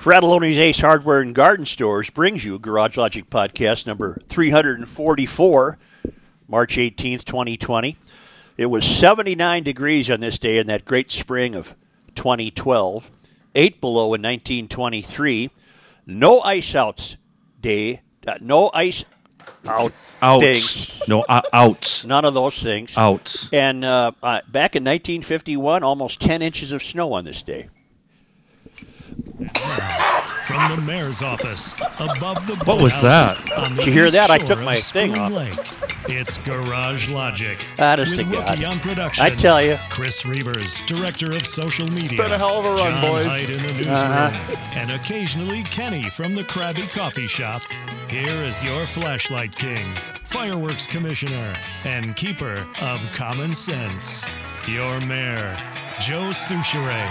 Fratallone's Ace Hardware and Garden Stores brings you Garage Logic Podcast number 344, March 18th, 2020. It was 79 degrees on this day in that great spring of 2012, 8 below in 1923. No ice outs day, uh, no ice out things. Outs. No, uh, outs. None of those things. Outs. And uh, uh, back in 1951, almost 10 inches of snow on this day. From the mayor's office, above the What was that? on the Did you hear that? I shore took my thing off. Lake. It's Garage Logic. Honest with to God. Wilkie on production. I tell you. Chris Reavers, director of social media. been a hell of a run, John boys. Hyde in the newsroom, Uh-huh. and occasionally Kenny from the Krabby Coffee Shop. Here is your flashlight king, fireworks commissioner, and keeper of common sense, your mayor, Joe Soucheray.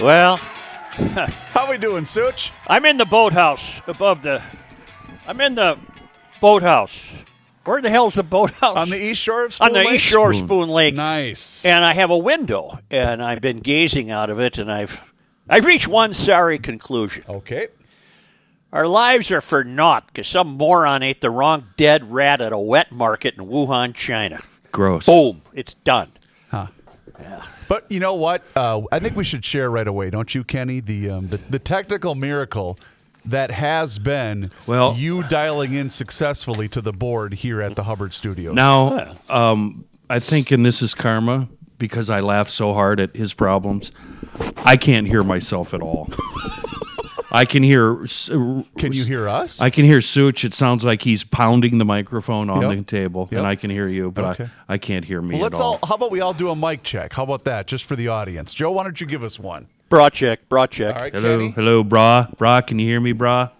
Well, How we doing, Such? I'm in the boathouse above the. I'm in the boathouse. Where the hell's the boathouse? On the east shore of Spoon Lake. On the Lake? east shore of Spoon Lake. Nice. And I have a window, and I've been gazing out of it, and I've I've reached one sorry conclusion. Okay. Our lives are for naught because some moron ate the wrong dead rat at a wet market in Wuhan, China. Gross. Boom, it's done. But you know what? Uh, I think we should share right away, don't you, Kenny? The um, the, the technical miracle that has been Well- you dialing in successfully to the board here at the Hubbard Studios. Now, um, I think, and this is karma, because I laugh so hard at his problems, I can't hear myself at all. I can hear. can you hear us? I can hear Such. It sounds like he's pounding the microphone on Yep. the table, Yep. and I can hear you, but Okay. I, I can't hear me well, at let's all. all. How about we all do a mic check? How about that, just for the audience? Joe, why don't you give us one? Bra check, bra check. All right, hello, Kenny. hello, brah, brah. Can you hear me, brah?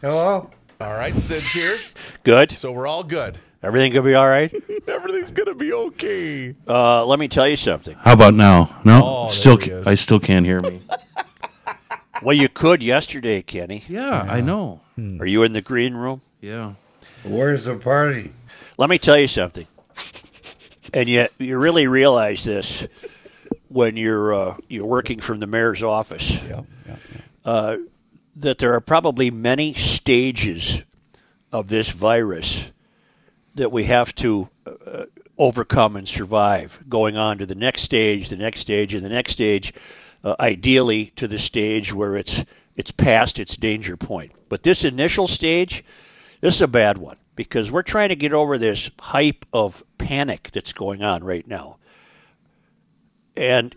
Hello? All right, Sid's here, Good. so we're all good. Everything gonna be all right. Everything's gonna be okay. Uh, let me tell you something. How about now? No, Oh, there still, he is. I still can't hear me. Well, you could yesterday, Kenny. yeah, I know. Are you in the green room? Yeah. Where's the party? Let me tell you something. And yet, you really realize this when you're uh, you're working from the mayor's office Yeah, yeah, yeah. that there are probably many stages of this virus that we have to uh, overcome and survive. Going on to the next stage, the next stage, and the next stage. Uh, ideally, to the stage where it's it's past its danger point. But this initial stage, this is a bad one because we're trying to get over this hype of panic that's going on right now. And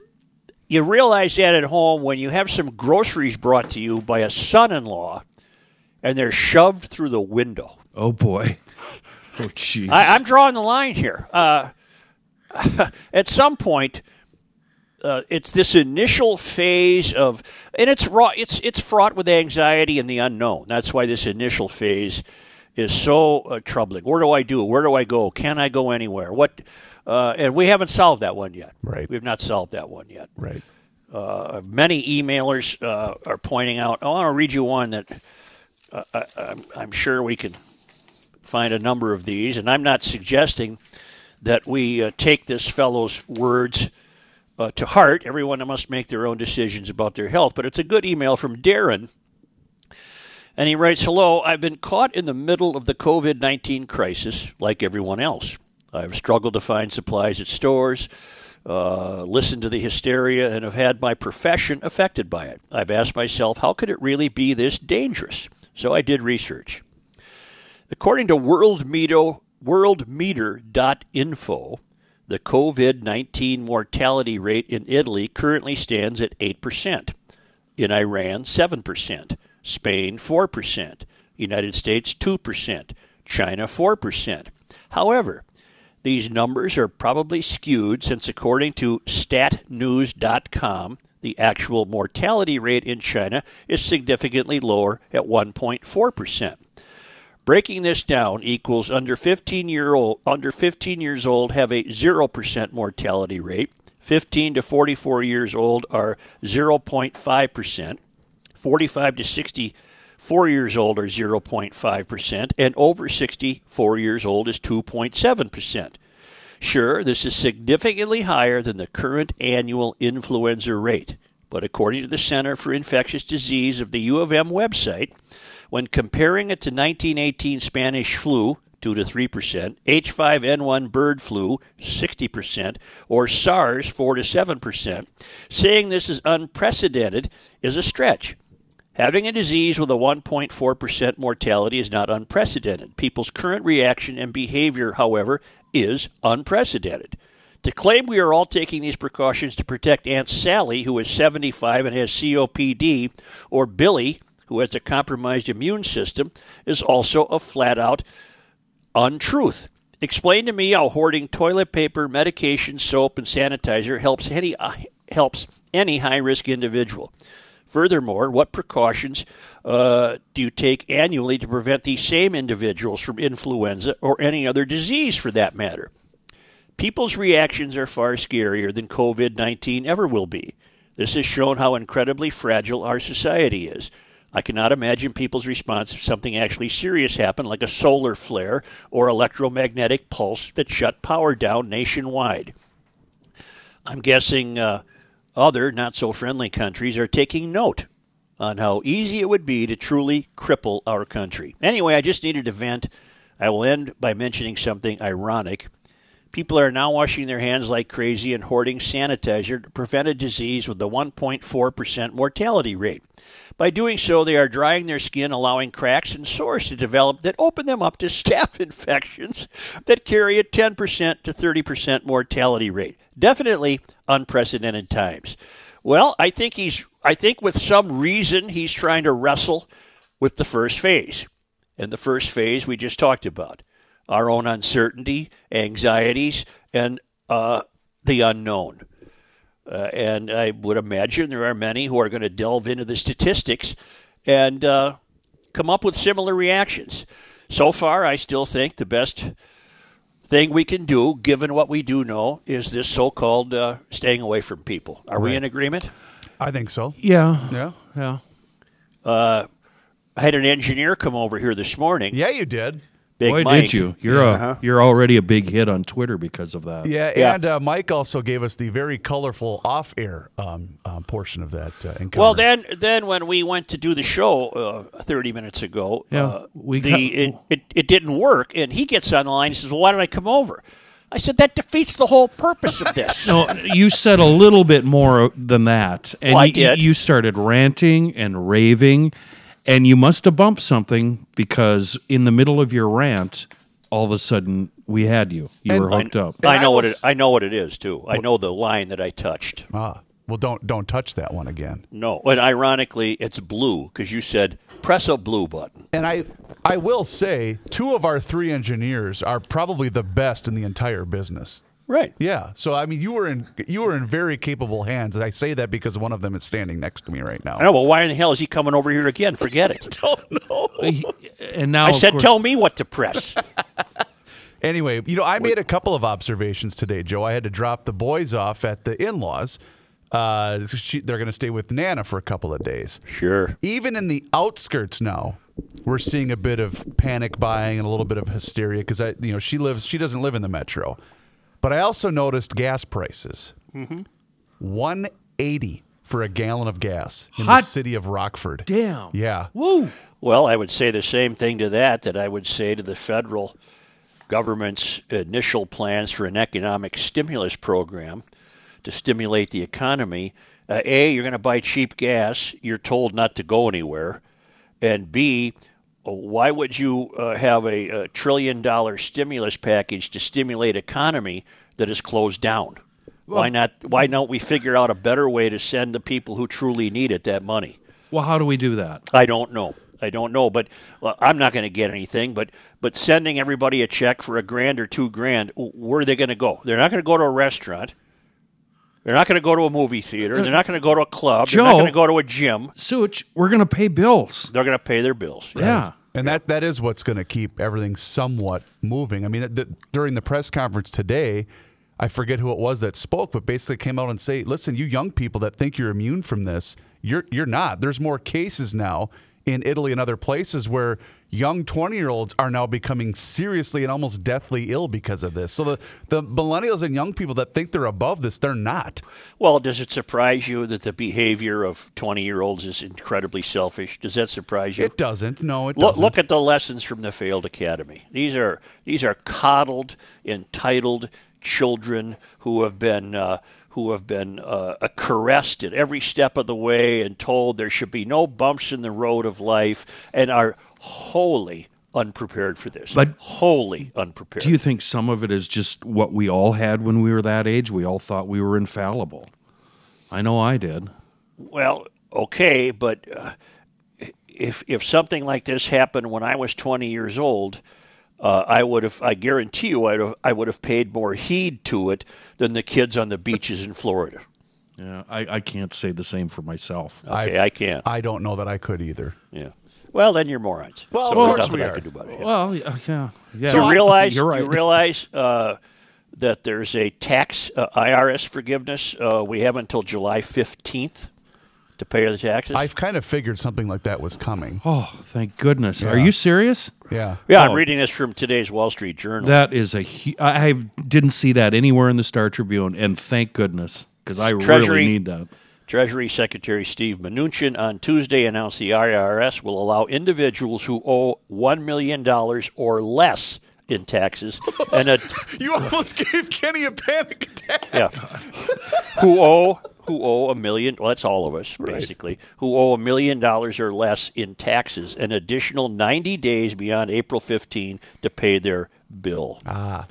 you realize that at home when you have some groceries brought to you by a son in law and they're shoved through the window. Oh boy. Oh jeez. I'm drawing the line here. Uh, at some point, uh, it's this initial phase of, and it's raw. It's it's fraught with anxiety and the unknown. That's why this initial phase is so uh, troubling. Where do I do? Where do I go? Can I go anywhere? What? Uh, and we haven't solved that one yet. Right. We've not solved that one yet. Right. Uh, many emailers uh, are pointing out. I want to read you one that uh, I, I'm, I'm sure we can find a number of these, and I'm not suggesting that we uh, take this fellow's words uh, to heart. Everyone must make their own decisions about their health, but it's a good email from Darren. And he writes Hello, I've been caught in the middle of the COVID 19 crisis like everyone else. I've struggled to find supplies at stores, uh, listened to the hysteria, and have had my profession affected by it. I've asked myself, how could it really be this dangerous? So I did research. According to World Meter, worldmeter.info, the COVID 19 mortality rate in Italy currently stands at 8%, in Iran, 7%, Spain, 4%, United States, 2%, China, 4%. However, these numbers are probably skewed since, according to statnews.com, the actual mortality rate in China is significantly lower at 1.4%. Breaking this down equals under 15 year old under 15 years old have a 0% mortality rate. 15 to 44 years old are 0.5%. 45 to 64 years old are 0.5%, and over 64 years old is 2.7%. Sure, this is significantly higher than the current annual influenza rate, but according to the Center for Infectious Disease of the U of M website, when comparing it to 1918 Spanish flu, 2 to 3%, H5N1 bird flu, 60%, or SARS, 4 to 7%, saying this is unprecedented is a stretch. Having a disease with a 1.4% mortality is not unprecedented. People's current reaction and behavior, however, is unprecedented. To claim we are all taking these precautions to protect Aunt Sally, who is 75 and has COPD, or Billy, who has a compromised immune system, is also a flat out untruth. Explain to me how hoarding toilet paper, medication, soap, and sanitizer helps any, helps any high risk individual. Furthermore, what precautions uh, do you take annually to prevent these same individuals from influenza or any other disease for that matter? People's reactions are far scarier than COVID 19 ever will be. This has shown how incredibly fragile our society is. I cannot imagine people's response if something actually serious happened, like a solar flare or electromagnetic pulse that shut power down nationwide. I'm guessing uh, other not so friendly countries are taking note on how easy it would be to truly cripple our country. Anyway, I just needed to vent. I will end by mentioning something ironic. People are now washing their hands like crazy and hoarding sanitizer to prevent a disease with a 1.4% mortality rate. By doing so, they are drying their skin, allowing cracks and sores to develop that open them up to staph infections that carry a 10% to 30% mortality rate. Definitely unprecedented times. Well, I think he's I think with some reason he's trying to wrestle with the first phase. And the first phase we just talked about. Our own uncertainty, anxieties, and uh, the unknown. Uh, and I would imagine there are many who are going to delve into the statistics and uh, come up with similar reactions. So far, I still think the best thing we can do, given what we do know, is this so called uh, staying away from people. Are we in agreement? I think so. Yeah. Yeah. Yeah. I had an engineer come over here this morning. Yeah, you did. Big Boy, Mike. did you? You're Uh-huh. a you're already a big hit on Twitter because of that. Yeah, Yeah. and uh, Mike also gave us the very colorful off-air um, um, portion of that uh, encounter. Well, then, then when we went to do the show uh, 30 minutes ago, Yeah, uh, we the, got- it, it, it didn't work. And he gets on the line and says, Well, why don't I come over? I said, That defeats the whole purpose of this. No, you said a little bit more than that, and Well, I you, you started ranting and raving, and you must have bumped something because in the middle of your rant, all of a sudden we had you. You And- were hooked up. I And know I what it, I know what it is too. I know the line that I touched. ah, well, don't don't touch that one again. No, and ironically, it's blue because you said press a blue button. And I I will say, two of our three engineers are probably the best in the entire business. Right. Yeah. So I mean, you were in you were in very capable hands. And I say that because one of them is standing next to me right now. I know. Well, why in the hell is he coming over here again? Forget it. don't know. and now I said, course- tell me what to press. Anyway, you know, I made a couple of observations today, Joe. I had to drop the boys off at the in-laws. Uh, she, they're going to stay with Nana for a couple of days. sure. Even in the outskirts now, we're seeing a bit of panic buying and a little bit of hysteria because I, you know, she lives, she doesn't live in the metro. But I also noticed gas prices. One eighty for a gallon of gas in the city of Rockford. Damn. Yeah. Woo. Well, I would say the same thing to that that I would say to the federal government's initial plans for an economic stimulus program to stimulate the economy. Uh, a, you're going to buy cheap gas. You're told not to go anywhere. And B, why would you uh, have a, a trillion dollar stimulus package to stimulate economy that is closed down? why not? Why don't we figure out a better way to send the people who truly need it that money? Well, how do we do that? I don't know. I don't know, but well, I'm not going to get anything. But but sending everybody a check for a grand or two grand, where are they going to go? They're not going to go to a restaurant. They're not going to go to a movie theater. They're not going to go to a club. They're not going to go to a gym. Such, we're going to pay bills. They're going to pay their bills. Yeah. And that, that is what's going to keep everything somewhat moving. I mean, the, during the press conference today, I forget who it was that spoke, but basically came out and say, "Listen, you young people that think you're immune from this, you're you're not. There's more cases now in Italy and other places where young 20 year olds are now becoming seriously and almost deathly ill because of this. So the, the millennials and young people that think they're above this, they're not. Well, does it surprise you that the behavior of 20 year olds is incredibly selfish? Does that surprise you? It doesn't. No, it Look, doesn't. look at the lessons from the failed academy. These are these are coddled, entitled children who have been uh, who have been uh, caressed at every step of the way and told there should be no bumps in the road of life, and are wholly unprepared for this. But- wholly unprepared. Do you think some of it is just what we all had when we were that age? We all thought we were infallible. I know I did. Well, okay, but uh, if if something like this happened when I was 20 years old, uh, I would have. I guarantee you, I'd have, I would have paid more heed to it than the kids on the beaches in Florida. Yeah, I, I can't say the same for myself. Okay, I, can't. I don't know that I could either. yeah. Well, then you're morons. Well, of So there's course we are. can do about it. Well, yeah, yeah. yeah. you realize You're right. Do you realize uh, that there's a tax uh, IRS forgiveness. Uh, we have until July 15th to pay the taxes. I've kind of figured something like that was coming. oh, thank goodness. Are you serious? Yeah. yeah, Oh. I'm reading this from today's Wall Street Journal. That is a. hu- I I didn't see that anywhere in the Star Tribune, and thank goodness because I Treasury- really need that. Treasury Secretary Steve Mnuchin on Tuesday announced the IRS will allow individuals who owe $1 million or less in taxes and a, You almost gave Kenny a panic attack. yeah, who owe who owe a million well that's all of us basically who owe a million dollars or less in taxes an additional 90 days beyond April 15 to pay their bill. Ah.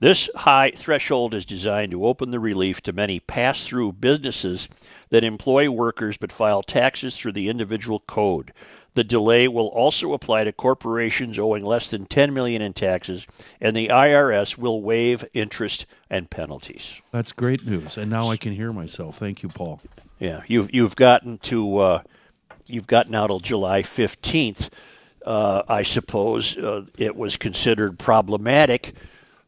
This high threshold is designed to open the relief to many pass through businesses that employ workers but file taxes through the individual code. The delay will also apply to corporations owing less than 10 million in taxes and the IRS will waive interest and penalties. That's great news, and now I can hear myself. Thank you, Paul. Yeah, you've you've gotten to uh, you've gotten out till July fifteenth. Uh, I suppose uh, it was considered problematic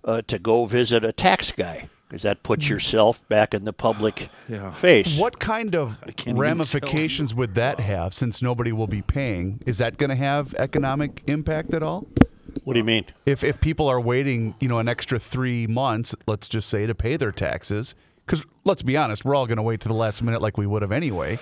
uh, to go visit a tax guy because that puts yourself back in the public Yeah. face. What kind of ramifications would that have since nobody will be paying? Is that going to have economic impact at all? What do you mean? If if people are waiting, you know, an extra 3 months, let's just say to pay their taxes, cuz let's be honest, we're all going to wait to the last minute like we would have anyway.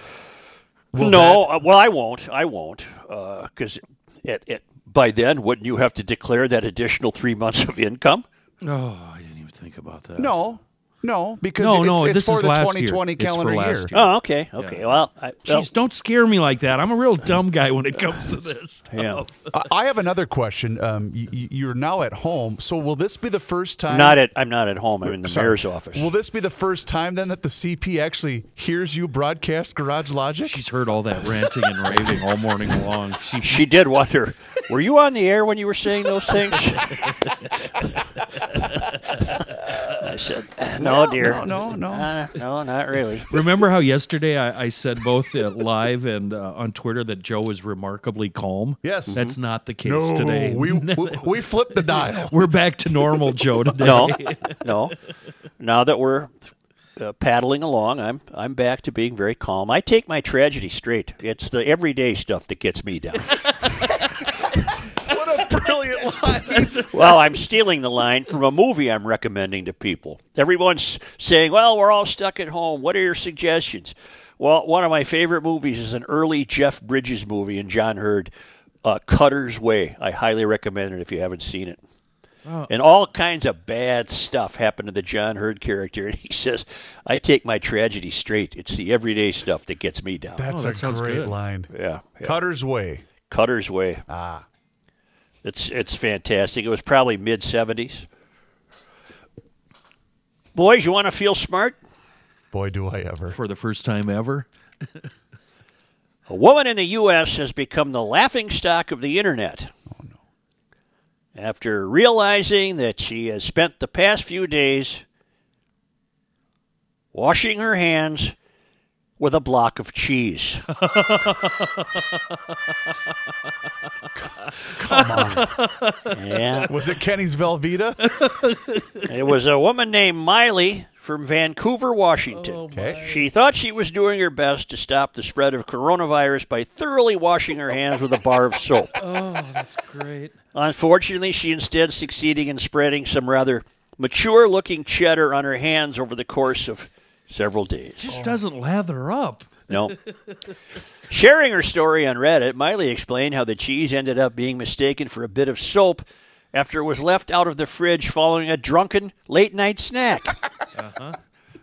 Will no, uh, well, I won't. I won't because it, it, by then wouldn't you have to declare that additional three months of income? Oh, I didn't even think about that. No. No, because No, it's, no, it's this for is the last year. 2020 It's for calendar last year. year. Oh, okay, okay. Well, I, well, Jeez, don't scare me like that. I'm a real dumb guy when it comes to this. yeah. I- I have another question. Um, y- y- you're now at home, so will this be the first time? not at. I'm not at home. I'm in the Sorry. mayor's office. Will this be the first time then that the CP actually hears you broadcast Garage Logic? She's heard all that ranting and raving all morning long. She, She did wonder, were you on the air when you were saying those things? I said, no, dear. no, no, no. Uh, no, not really. remember how yesterday I, I said both uh, live and uh, on Twitter that Joe was remarkably calm? Yes. That's not the case no, today. we, we we flipped the dial. We're back to normal, Joe, today. No, no. Now that we're uh, paddling along, I'm I'm back to being very calm. I take my tragedy straight. It's the everyday stuff that gets me down. What a brilliant line! well, I'm stealing the line from a movie I'm recommending to people. Everyone's saying, "Well, we're all stuck at home. What are your suggestions?" Well, one of my favorite movies is an early Jeff Bridges movie, and John Heard, uh, Cutter's Way. I highly recommend it if you haven't seen it. And all kinds of bad stuff happened to the John Heard character, and he says, "I take my tragedy straight. It's the everyday stuff that gets me down." That's Oh, a that sounds great good. line. yeah, yeah. Cutter's Way. Cutter's Way. Ah, It's it's fantastic. It was probably mid seventies. Boys, you want to feel smart? boy, do I ever. For the first time ever. A woman in the U.S. has become the laughing stock of the internet. Oh no! After realizing that she has spent the past few days washing her hands with a block of cheese. Come on. yeah. Was it Kenny's Velveeta? It was a woman named Miley from Vancouver, Washington. Oh, okay. She thought she was doing her best to stop the spread of coronavirus by thoroughly washing her hands with a bar of soap. Oh, that's great. Unfortunately, she instead succeeded in spreading some rather mature looking cheddar on her hands over the course of several days. Just doesn't lather up. No. Sharing her story on Reddit, Miley explained how the cheese ended up being mistaken for a bit of soap after it was left out of the fridge following a drunken late night snack. Uh-huh.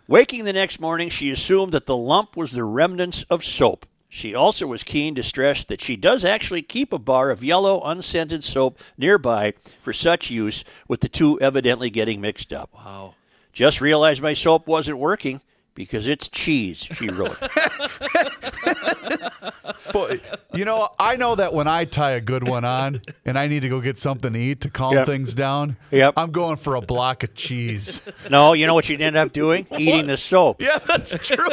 Waking the next morning, she assumed that the lump was the remnants of soap. She also was keen to stress that she does actually keep a bar of yellow, unscented soap nearby for such use, with the two evidently getting mixed up. Wow. Just realized my soap wasn't working because it's cheese, she wrote. But you know, I know that when I tie a good one on and I need to go get something to eat to calm Yep. things down, Yep. I'm going for a block of cheese. no, you know what you'd end up doing? Eating the soap. yeah, that's true.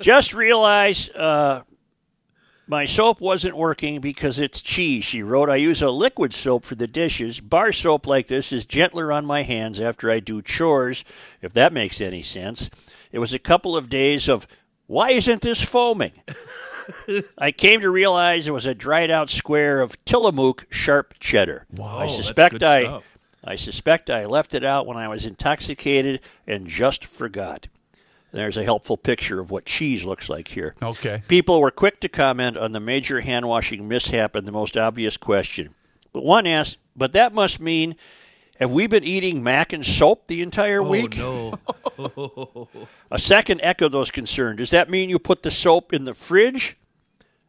Just realize uh, my soap wasn't working because it's cheese, she wrote. I use a liquid soap for the dishes. Bar soap like this is gentler on my hands after I do chores, if that makes any sense. It was a couple of days of, why isn't this foaming? I came to realize it was a dried out square of Tillamook sharp cheddar. I that's suspect good I stuff. I suspect I left it out when I was intoxicated and just forgot. There's a helpful picture of what cheese looks like here. Okay. People were quick to comment on the major hand washing mishap and the most obvious question. But one asked, but that must mean have we been eating mac and soap the entire oh, week? Oh, no. A second echoed those concerns. Does that mean you put the soap in the fridge?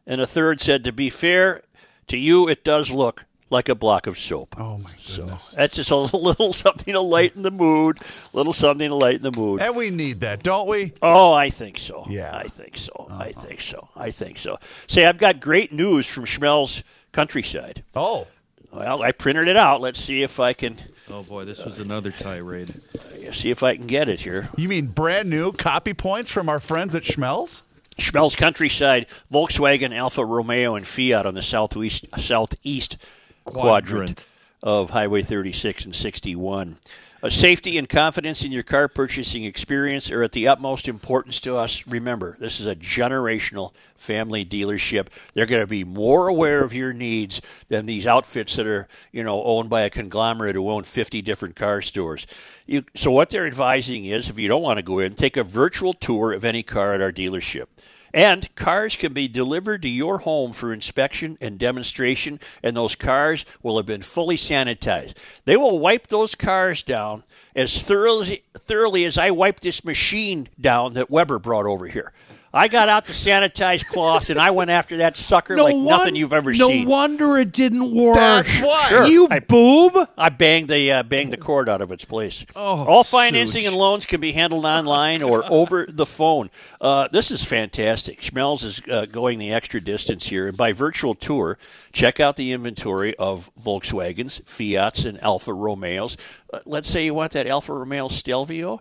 And a third said, to be fair to you, it does look like a block of soap. Oh my goodness. That's just a little something to lighten the mood. little something to lighten the mood. And we need that, don't we? Oh, I think so. Yeah. I think so. I uh-huh. think so. I think so. Say, I've got great news from Schmelz countryside. Oh. Well, I printed it out. Let's see if I can Oh, boy, this was another tirade. Uh, see if I can get it here. You mean brand new copy points from our friends at Schmelz? Schmel's countryside, Volkswagen, Alfa Romeo, and Fiat on the southwest southeast quadrant, Quadrant. of Highway 36 and 61. Uh, safety and confidence in your car purchasing experience are at the utmost importance to us. Remember, this is a generational family dealership. They're going to be more aware of your needs than these outfits that are, you know, owned by a conglomerate who own 50 different car stores. You, so what they're advising is, if you don't want to go in, take a virtual tour of any car at our dealership. And cars can be delivered to your home for inspection and demonstration, and those cars will have been fully sanitized. They will wipe those cars down as thoroughly, thoroughly as I wiped this machine down that Weber brought over here. I got out the sanitized cloth and I went after that sucker like won- nothing you've ever no seen. No wonder it didn't work. That's why. Sure. You I- boob. I banged the uh, banged the cord out of its place. Oh, All financing Such. and loans can be handled online or over the phone. Uh, this is fantastic. Schmelz is uh, going the extra distance here, and by virtual tour, check out the inventory of Volkswagens, Fiats, and Alfa Romeos. Uh, let's say you want that Alfa Romeo Stelvio.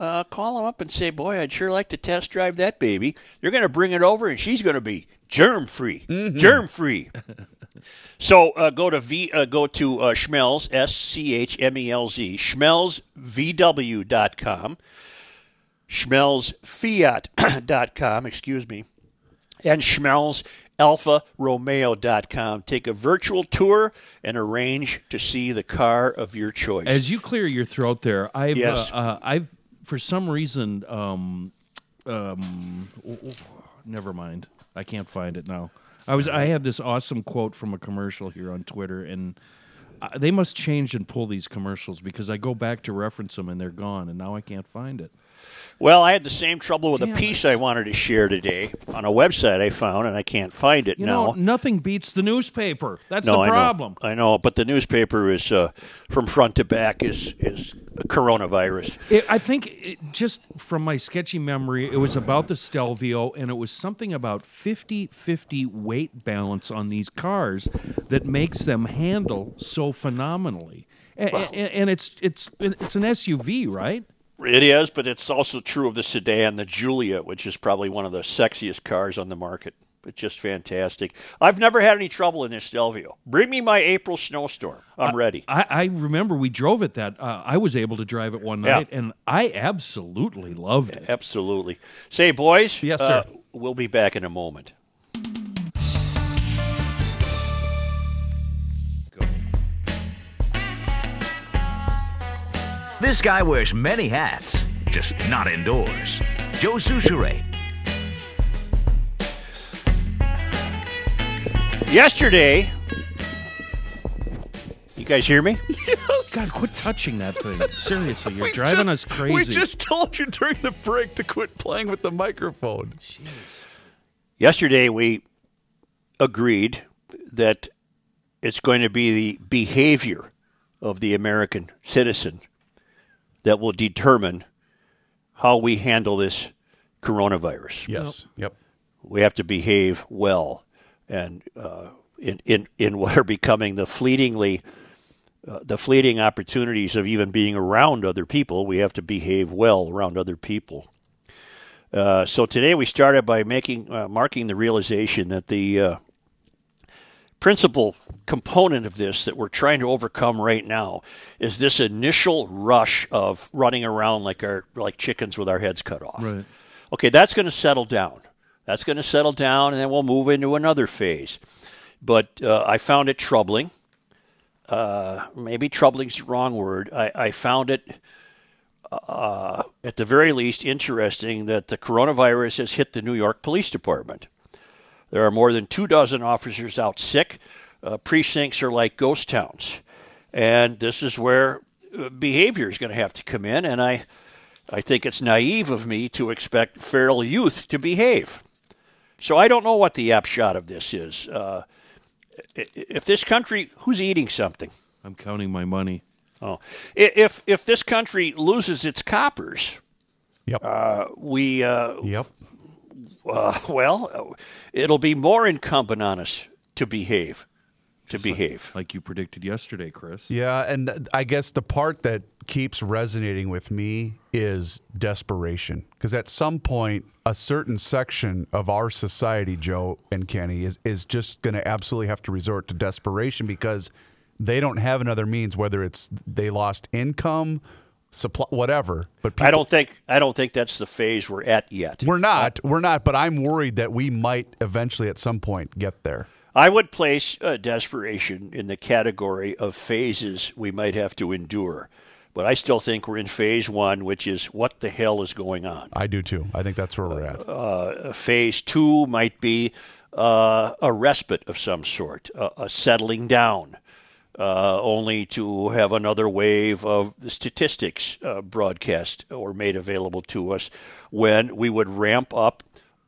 Uh, call them up and say, "Boy, I'd sure like to test drive that baby." They're going to bring it over, and she's going to be germ free. Germ free. So uh, go to v uh, go to uh, Schmelz S C H M E L Z SchmelzVW.com, SchmelzFiat.com, excuse me, and Schmelz AlfaRomeo.com. Take a virtual tour and arrange to see the car of your choice. As you clear your throat there, I've Yes. uh, uh, I've for some reason um, um, w- w- never mind. I can't find it now. I was I had this awesome quote from a commercial here on Twitter, and uh, they must change and pull these commercials because I go back to reference them and they're gone, and now I can't find it. Well, I had the same trouble with Damn a piece I wanted to share today on a website I found, and I can't find it You now. know, nothing beats the newspaper. That's no, the I know. problem. I know, but the newspaper is uh, from front to back is is coronavirus. It, I think it, just from my sketchy memory, it was about the Stelvio, and it was something about 50 50 weight balance on these cars that makes them handle so phenomenally. A- a- and it's it's it's an SUV, right? It is, but it's also true of the sedan, the Giulia, which is probably one of the sexiest cars on the market. It's just fantastic. I've never had any trouble in this Stelvio. Bring me my April snowstorm. I'm ready. I, I remember we drove it that uh, I was able to drive it one Yeah. night, and I absolutely loved it. Absolutely. Say, boys. Yes, uh, sir. we'll be back in a moment. This guy wears many hats, just not indoors. Joe Soucheray. Yesterday, you guys hear me? Yes. God, quit touching that thing. Seriously, you're We driving just- us crazy. We just told you during the break to quit playing with the microphone. Yesterday, we agreed that it's going to be the behavior of the American citizen that will determine how we handle this coronavirus. Yes. Yep. We have to behave well, and uh, in, in in what are becoming the fleetingly uh, the fleeting opportunities of even being around other people, we have to behave well around other people. Uh, so today we started by making uh, marking the realization that the uh, principal component of this that we're trying to overcome right now is this initial rush of running around like our like chickens with our heads cut off. Right. Okay, that's going to settle down. That's going to settle down, and then we'll move into another phase. But uh, I found it troubling. Uh, maybe troubling is the wrong word. I, I found it, uh, at the very least, interesting that the coronavirus has hit the New York Police Department. There are more than two dozen officers out sick. Uh, precincts are like ghost towns, and this is where uh, behavior is going to have to come in. And I, I think it's naive of me to expect feral youth to behave. So I don't know what the upshot of this is. Uh, if this country, who's eating something? I'm counting my money. Oh, if if this country loses its coppers, Yep. we uh, yep. Uh, well, uh, it'll be more incumbent on us to behave, to behave. Like you predicted yesterday, Chris. Yeah, and th- I guess the part that keeps resonating with me is desperation. Because at some point, a certain section of our society, Joe and Kenny, is, is just going to absolutely have to resort to desperation because they don't have another means, whether it's they lost income, supply, whatever. But people, I don't think I don't think that's the phase we're at yet. We're not. We're not. But I'm worried that we might eventually, at some point, get there. I would place uh, desperation in the category of phases we might have to endure. But I still think we're in phase one, which is what the hell is going on. I do too. I think that's where we're at. Uh, phase two might be uh, a respite of some sort, a settling down, uh, only to have another wave of the statistics uh, broadcast or made available to us when we would ramp up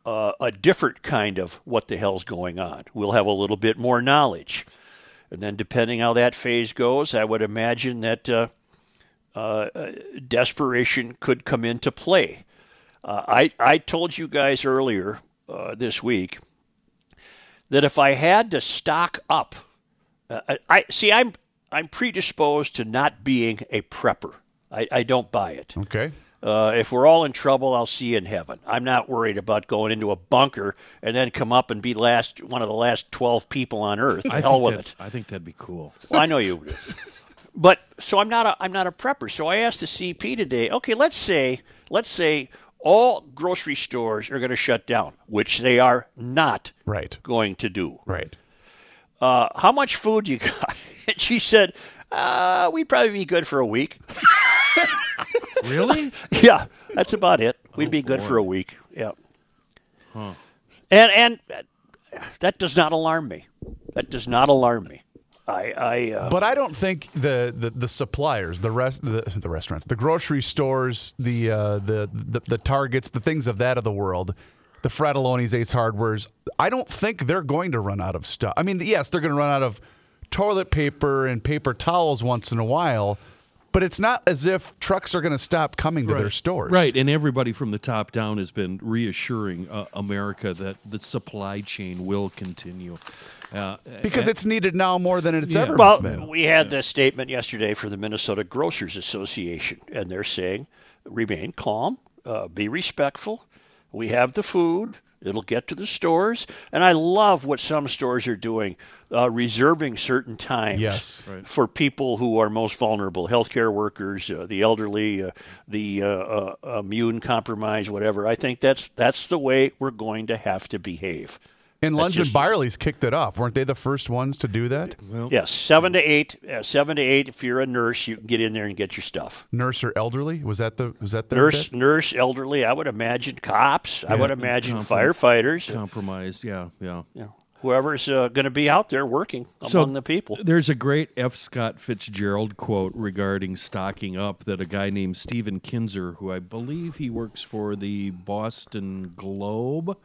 uh, a different kind of what the hell's going on. We'll have a little bit more knowledge. And then, depending how that phase goes, I would imagine that uh, uh, desperation could come into play. Uh, I, I told you guys earlier this week that if I had to stock up, uh, I, see I'm I'm predisposed to not being a prepper. I, I don't buy it. Okay. Uh, if we're all in trouble, I'll see you in heaven. I'm not worried about going into a bunker and then come up and be last one of the last twelve people on Earth. I Hell think with it. I think that'd be cool. Well, I know you would. But so I'm not a I'm not a prepper. So I asked the CP today. Okay, let's say let's say all grocery stores are going to shut down, which they are not Right. going to do. Right. Uh, how much food you got? And she said, uh, "We'd probably be good for a week." Really? yeah, that's about it. We'd be good for a week. Yeah. And and that does not alarm me. That does not alarm me. I I uh, But I don't think the, the, the suppliers, the rest, the, the restaurants, the grocery stores, the, uh, the the the Targets, the things of that of the world, the Fratallone's, Ace Hardwares. I don't think they're going to run out of stuff. I mean, yes, they're going to run out of toilet paper and paper towels once in a while, but it's not as if trucks are going to stop coming to their stores. Right, and everybody from the top down has been reassuring uh, America that the supply chain will continue. Uh, Because it's needed now more than it's Yeah. ever Well, been. we had this statement yesterday from the Minnesota Grocers Association, and they're saying remain calm, uh, be respectful. We have the food. It'll get to the stores, and I love what some stores are doing, uh, reserving certain times Yes. for people who are most vulnerable, healthcare workers, uh, the elderly, uh, the uh, uh, immune compromised, whatever. I think that's that's the way we're going to have to behave. And Lunds just- and Byerly's kicked it off. Weren't they the first ones to do that? Yes, seven to eight. Uh, seven to eight. If you're a nurse, you can get in there and get your stuff. Nurse or elderly? Was that the was that the Nurse, bit? nurse, elderly. I would imagine cops. I would imagine Comprom- firefighters. Compromised, yeah, yeah. you know, whoever's uh, going to be out there working among the people. There's a great F. Scott Fitzgerald quote regarding stocking up that a guy named Stephen Kinzer, who I believe he works for the Boston Globe.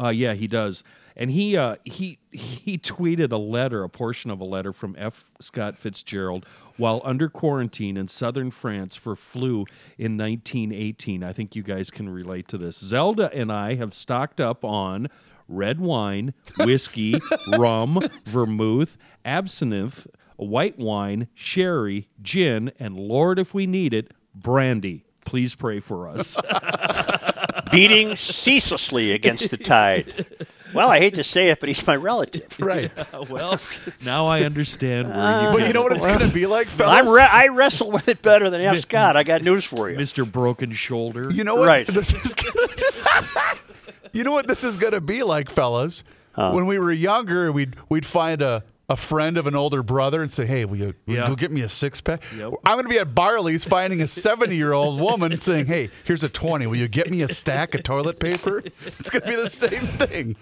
Uh, yeah, he does. And he uh, he he tweeted a letter, a portion of a letter from F. Scott Fitzgerald while under quarantine in southern France for flu in 1918. I think you guys can relate to this. Zelda and I have stocked up on red wine, whiskey, rum, vermouth, absinthe, white wine, sherry, gin, and Lord, if we need it, brandy. Please pray for us. Beating ceaselessly against the tide. Well, I hate to say it, but he's my relative. Right. well, now I understand where you But you know what it's going to be like, fellas? I'm re- I wrestle with it better than F. Scott. I got news for you. Mr. Broken Shoulder. You know what? Right. This is gonna, you know what this is going to be like, fellas? When we were younger, we'd we'd find a, a friend of an older brother and say, "Hey, will you, will Yeah. go get me a six pack?" Yep. I'm going to be at Byerly's finding a 70 year old woman saying, "Hey, here's a 20. Will you get me a stack of toilet paper?" It's going to be the same thing.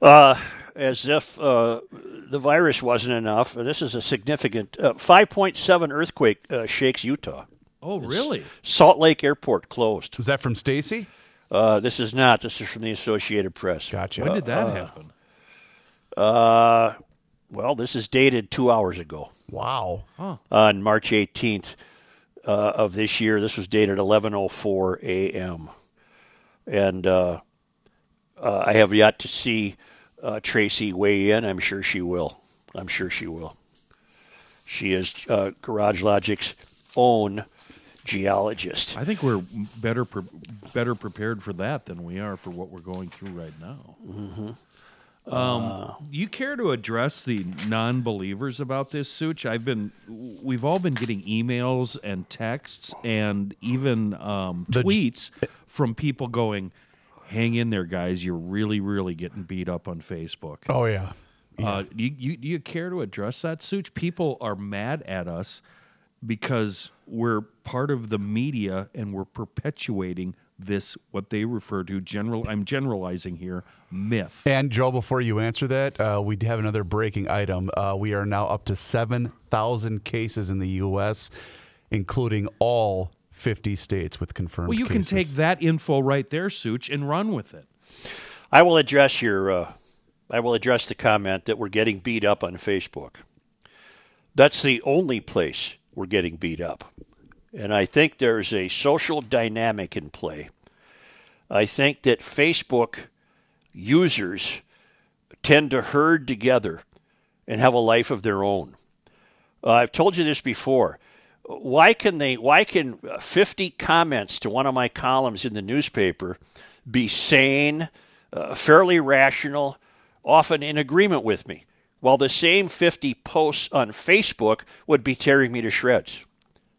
As if uh, the virus wasn't enough, this is a significant uh, 5.7 earthquake uh, shakes Utah. oh, really? Salt Lake Airport closed. Is that from Stacy? Uh, this is not. This is from the Associated Press. Gotcha. When did that happen? Uh, well, this is dated two hours ago. Wow. on March 18th uh, of this year. This was dated 11:04 a.m. And uh, uh, I have yet to see uh, Tracy weigh in. I'm sure she will. I'm sure she will. She is uh, Garage Logic's own geologist. I think we're better pre- better prepared for that than we are for what we're going through right now. Mm-hmm. Um, you care to address the non-believers about this, Such? I've been, we've all been getting emails and texts and even um, tweets from people going, "Hang in there, guys! You're really, really getting beat up on Facebook." Oh yeah. Uh, do, you, you, do you care to address that, Such? People are mad at us because we're part of the media and we're perpetuating this what they refer to general. I'm generalizing here myth. And Joe, before you answer that, uh, we have another breaking item. Uh, we are now up to seven thousand cases in the U.S., including all fifty states with confirmed. Well, you can take that info right there, Such, and run with it. I will address your. Uh, I will address the comment that we're getting beat up on Facebook. That's the only place we're getting beat up. And I think there's a social dynamic in play. I think that Facebook users tend to herd together and have a life of their own. Uh, I've told you this before. Why can they? Why can 50 comments to one of my columns in the newspaper be sane, uh, fairly rational, often in agreement with me, while the same 50 posts on Facebook would be tearing me to shreds?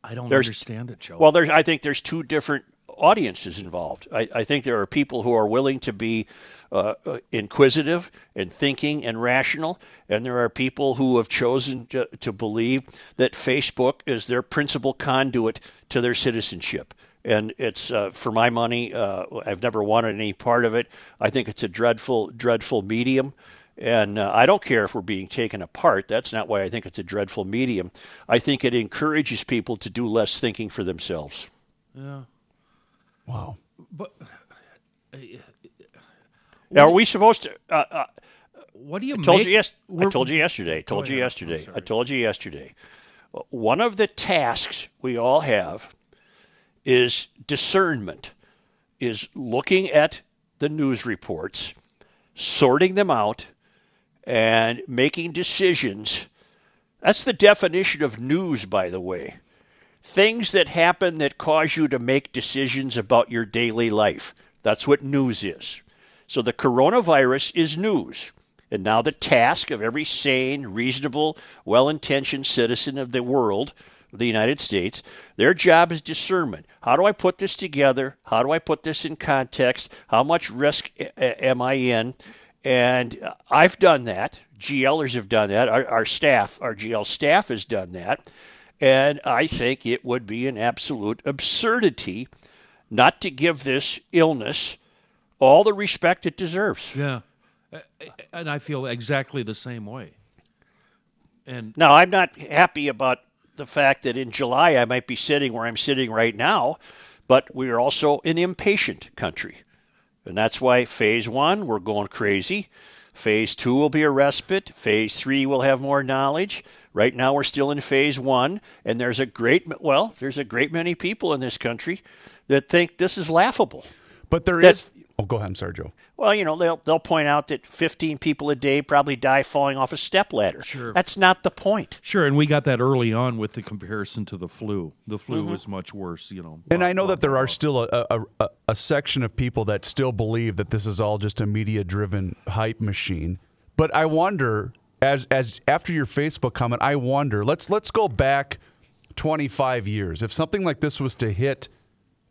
I don't There's- understand it, Joe. Well, there's, I think there's two different audiences involved. I, I think there are people who are willing to be uh, uh, inquisitive and thinking and rational, and there are people who have chosen to, to believe that Facebook is their principal conduit to their citizenship. And it's uh, for my money. Uh, I've never wanted any part of it. I think it's a dreadful, dreadful medium. And uh, I don't care if we're being taken apart. That's not why I think it's a dreadful medium. I think it encourages people to do less thinking for themselves. Yeah. Wow. But Now, are we supposed to? Uh, uh, what do you I told make? you yes. I we're- told you yesterday. I told you ahead. yesterday. I told you yesterday. One of the tasks we all have is discernment. Is looking at the news reports, sorting them out, and making decisions. That's the definition of news, by the way. Things that happen that cause you to make decisions about your daily life. That's what news is. So the coronavirus is news. And now the task of every sane, reasonable, well intentioned citizen of the world, the United States, their job is discernment. How do I put this together? How do I put this in context? How much risk am I in? And uh, I've done that. GLers have done that. Our, our staff, our GL staff has done that. And I think it would be an absolute absurdity not to give this illness all the respect it deserves. Yeah, Uh, and I feel exactly the same way. And Now, I'm not happy about the fact that in July I might be sitting where I'm sitting right now, but we are also an impatient country. And that's why phase one, we're going crazy. Phase two will be a respite. Phase three will have more knowledge. Right now, we're still in phase one, and there's a great, well, there's a great many people in this country that think this is laughable. But there is. That's- Oh, go ahead. I'm sorry, Joe. Well, you know, they'll they'll point out that 15 people a day probably die falling off a step ladder. Sure. That's not the point. sure, and we got that early on with the comparison to the flu. The flu Mm-hmm. was much worse, you know. And blah, I know blah, that there blah, are blah. still a, a, a, a section of people that still believe that this is all just a media driven hype machine. But I wonder, as as after your Facebook comment, I wonder. Let's let's go back 25 years. If something like this was to hit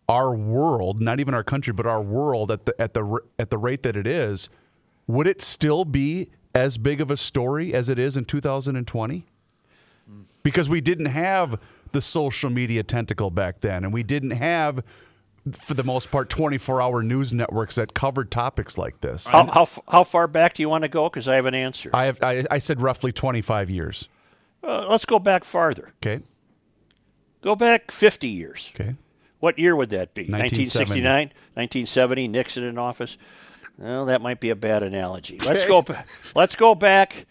our world, not even our country, but our world at the at the at the rate that it is, would it still be as big of a story as it is in 2020? Because we didn't have the social media tentacle back then, and we didn't have, for the most part, 24-hour news networks that covered topics like this. How, how, how far back do you want to go? Because I have an answer. I have I, I said roughly 25 years. Uh, let's go back farther. Okay. Go back 50 years. Okay. What year would that be? 1970. 1969, 1970, Nixon in office. Well, that might be a bad analogy. Let's go. Let's go back.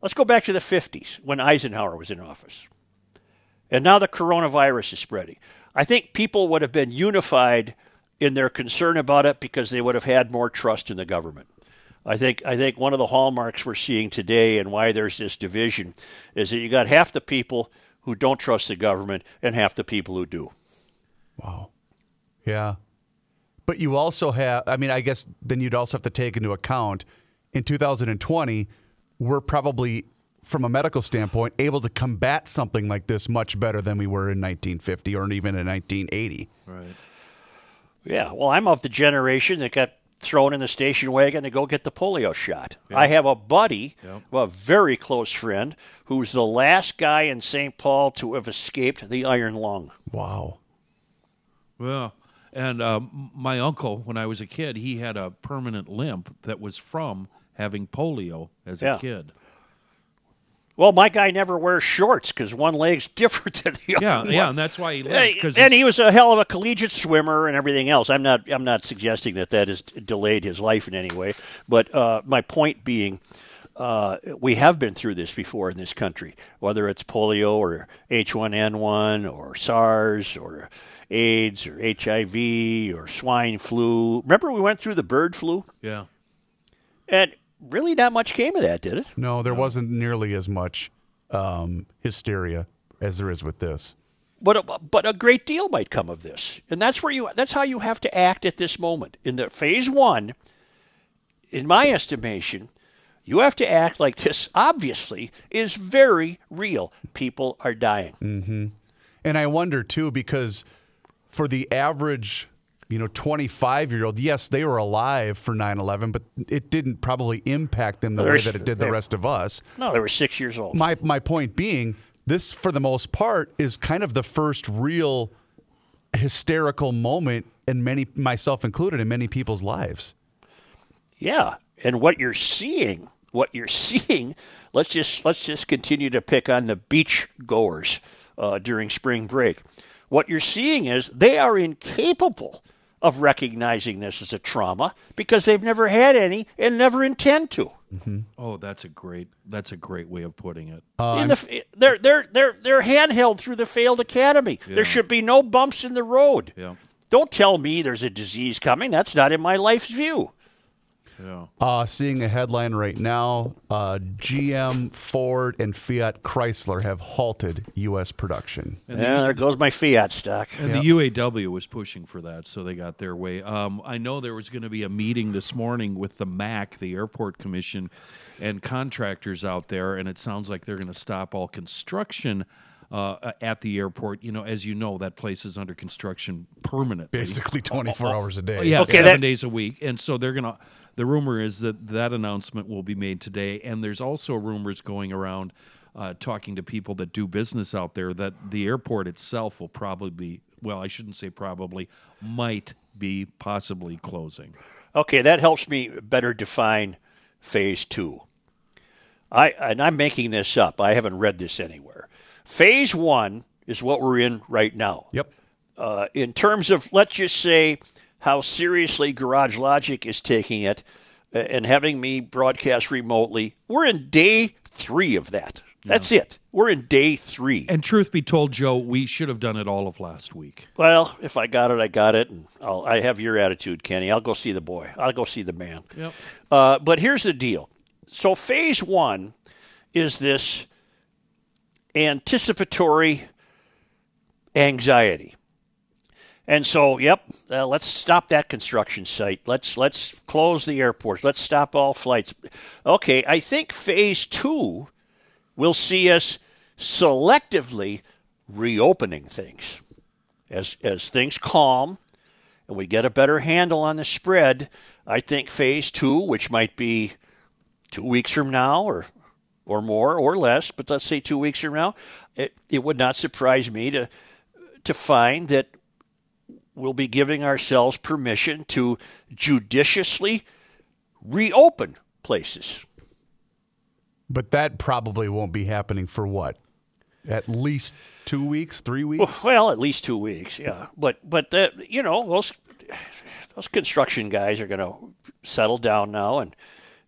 Let's go back to the 50s when Eisenhower was in office, and now the coronavirus is spreading. I think people would have been unified in their concern about it because they would have had more trust in the government. I think I think one of the hallmarks we're seeing today and why there's this division is that you got half the people who don't trust the government and half the people who do. Wow. Yeah. But you also have, I mean, I guess then you'd also have to take into account in 2020, we're probably, from a medical standpoint, able to combat something like this much better than we were in 1950 or even in 1980. Right. Yeah, well, I'm of the generation that got thrown in the station wagon to go get the polio shot. I have a buddy, Yep. well, a very close friend, who's the last guy in St. Paul to have escaped the iron lung. Wow. Well, and um, my uncle, when I was a kid, he had a permanent limp that was from having polio as Yeah. a kid. Well, my guy never wears shorts because one leg's different than the Yeah, other. yeah, one. and that's why he. Hey, and he was a hell of a collegiate swimmer and everything else. I'm not. I'm not suggesting that that has delayed his life in any way. But uh, my point being, uh, we have been through this before in this country, whether it's polio or H1N1 or SARS or AIDS or HIV or swine flu. Remember, we went through the bird flu, yeah, and really not much came of that, did it? No, there wasn't nearly as much um, hysteria as there is with this. but a, but a great deal might come of this, and that's where you that's how you have to act at this moment in the phase one. In my estimation, you have to act like this. Obviously, is very real. People are dying. And I wonder too, because for the average, you know, 25 year old, yes, they were alive for 9 11, but it didn't probably impact them the way that it did the rest of us. No, they were six years old. My, my point being, this, for the most part, is kind of the first real hysterical moment in many, myself included, in many people's lives. Yeah, and what you're seeing, what you're seeing, let's just let's just continue to pick on the beach goers uh, during spring break. What you're seeing is they are incapable of recognizing this as a trauma because they've never had any and never intend to. Mm-hmm. Oh, that's a great. That's a great way of putting it. Uh, in the, they're they're they're they're handheld through the failed academy. There should be no bumps in the road. Yeah. Don't tell me there's a disease coming. That's not in my life's view. Yeah. Uh, seeing a headline right now: uh, GM, Ford, and Fiat Chrysler have halted U.S. production. Yeah, there goes my Fiat stock. And the UAW was pushing for that, so they got their way. Um, I know there was going to be a meeting this morning with the MAC, the Airport Commission, and contractors out there, and it sounds like they're going to stop all construction uh, at the airport. You know, as you know, that place is under construction permanently. Basically, 24 hours a day. Yeah, Okay, seven that- days a week, and so they're gonna. The rumor is that that announcement will be made today, and there's also rumors going around, uh, talking to people that do business out there, that the airport itself will probably be. Well, I shouldn't say probably, might be possibly closing. Okay, that helps me better define phase two. I and I'm making this up. I haven't read this anywhere. Phase one is what we're in right now. Yep. Uh, in terms of let's just say how seriously Garage Logic is taking it uh, and having me broadcast remotely, we're in day three of that. That's it. We're in day three. And truth be told, Joe, we should have done it all of last week. Well, if I got it, I got it, and I'll, I have your attitude, Kenny. I'll go see the boy. I'll go see the man. Yep. Uh, but here's the deal. So phase one is this anticipatory anxiety. And so, yep, uh, let's stop that construction site. Let's let's close the airports. Let's stop all flights. Okay, I think phase two will see us selectively reopening things as as things calm and we get a better handle on the spread. I think phase two, which might be two weeks from now or or more or less, but let's say two weeks from now, it, it would not surprise me to to find that we'll be giving ourselves permission to judiciously reopen places. But that probably won't be happening for what? At least two weeks, three weeks? Well, at least two weeks, yeah. But but that you know those those construction guys are going to settle down now and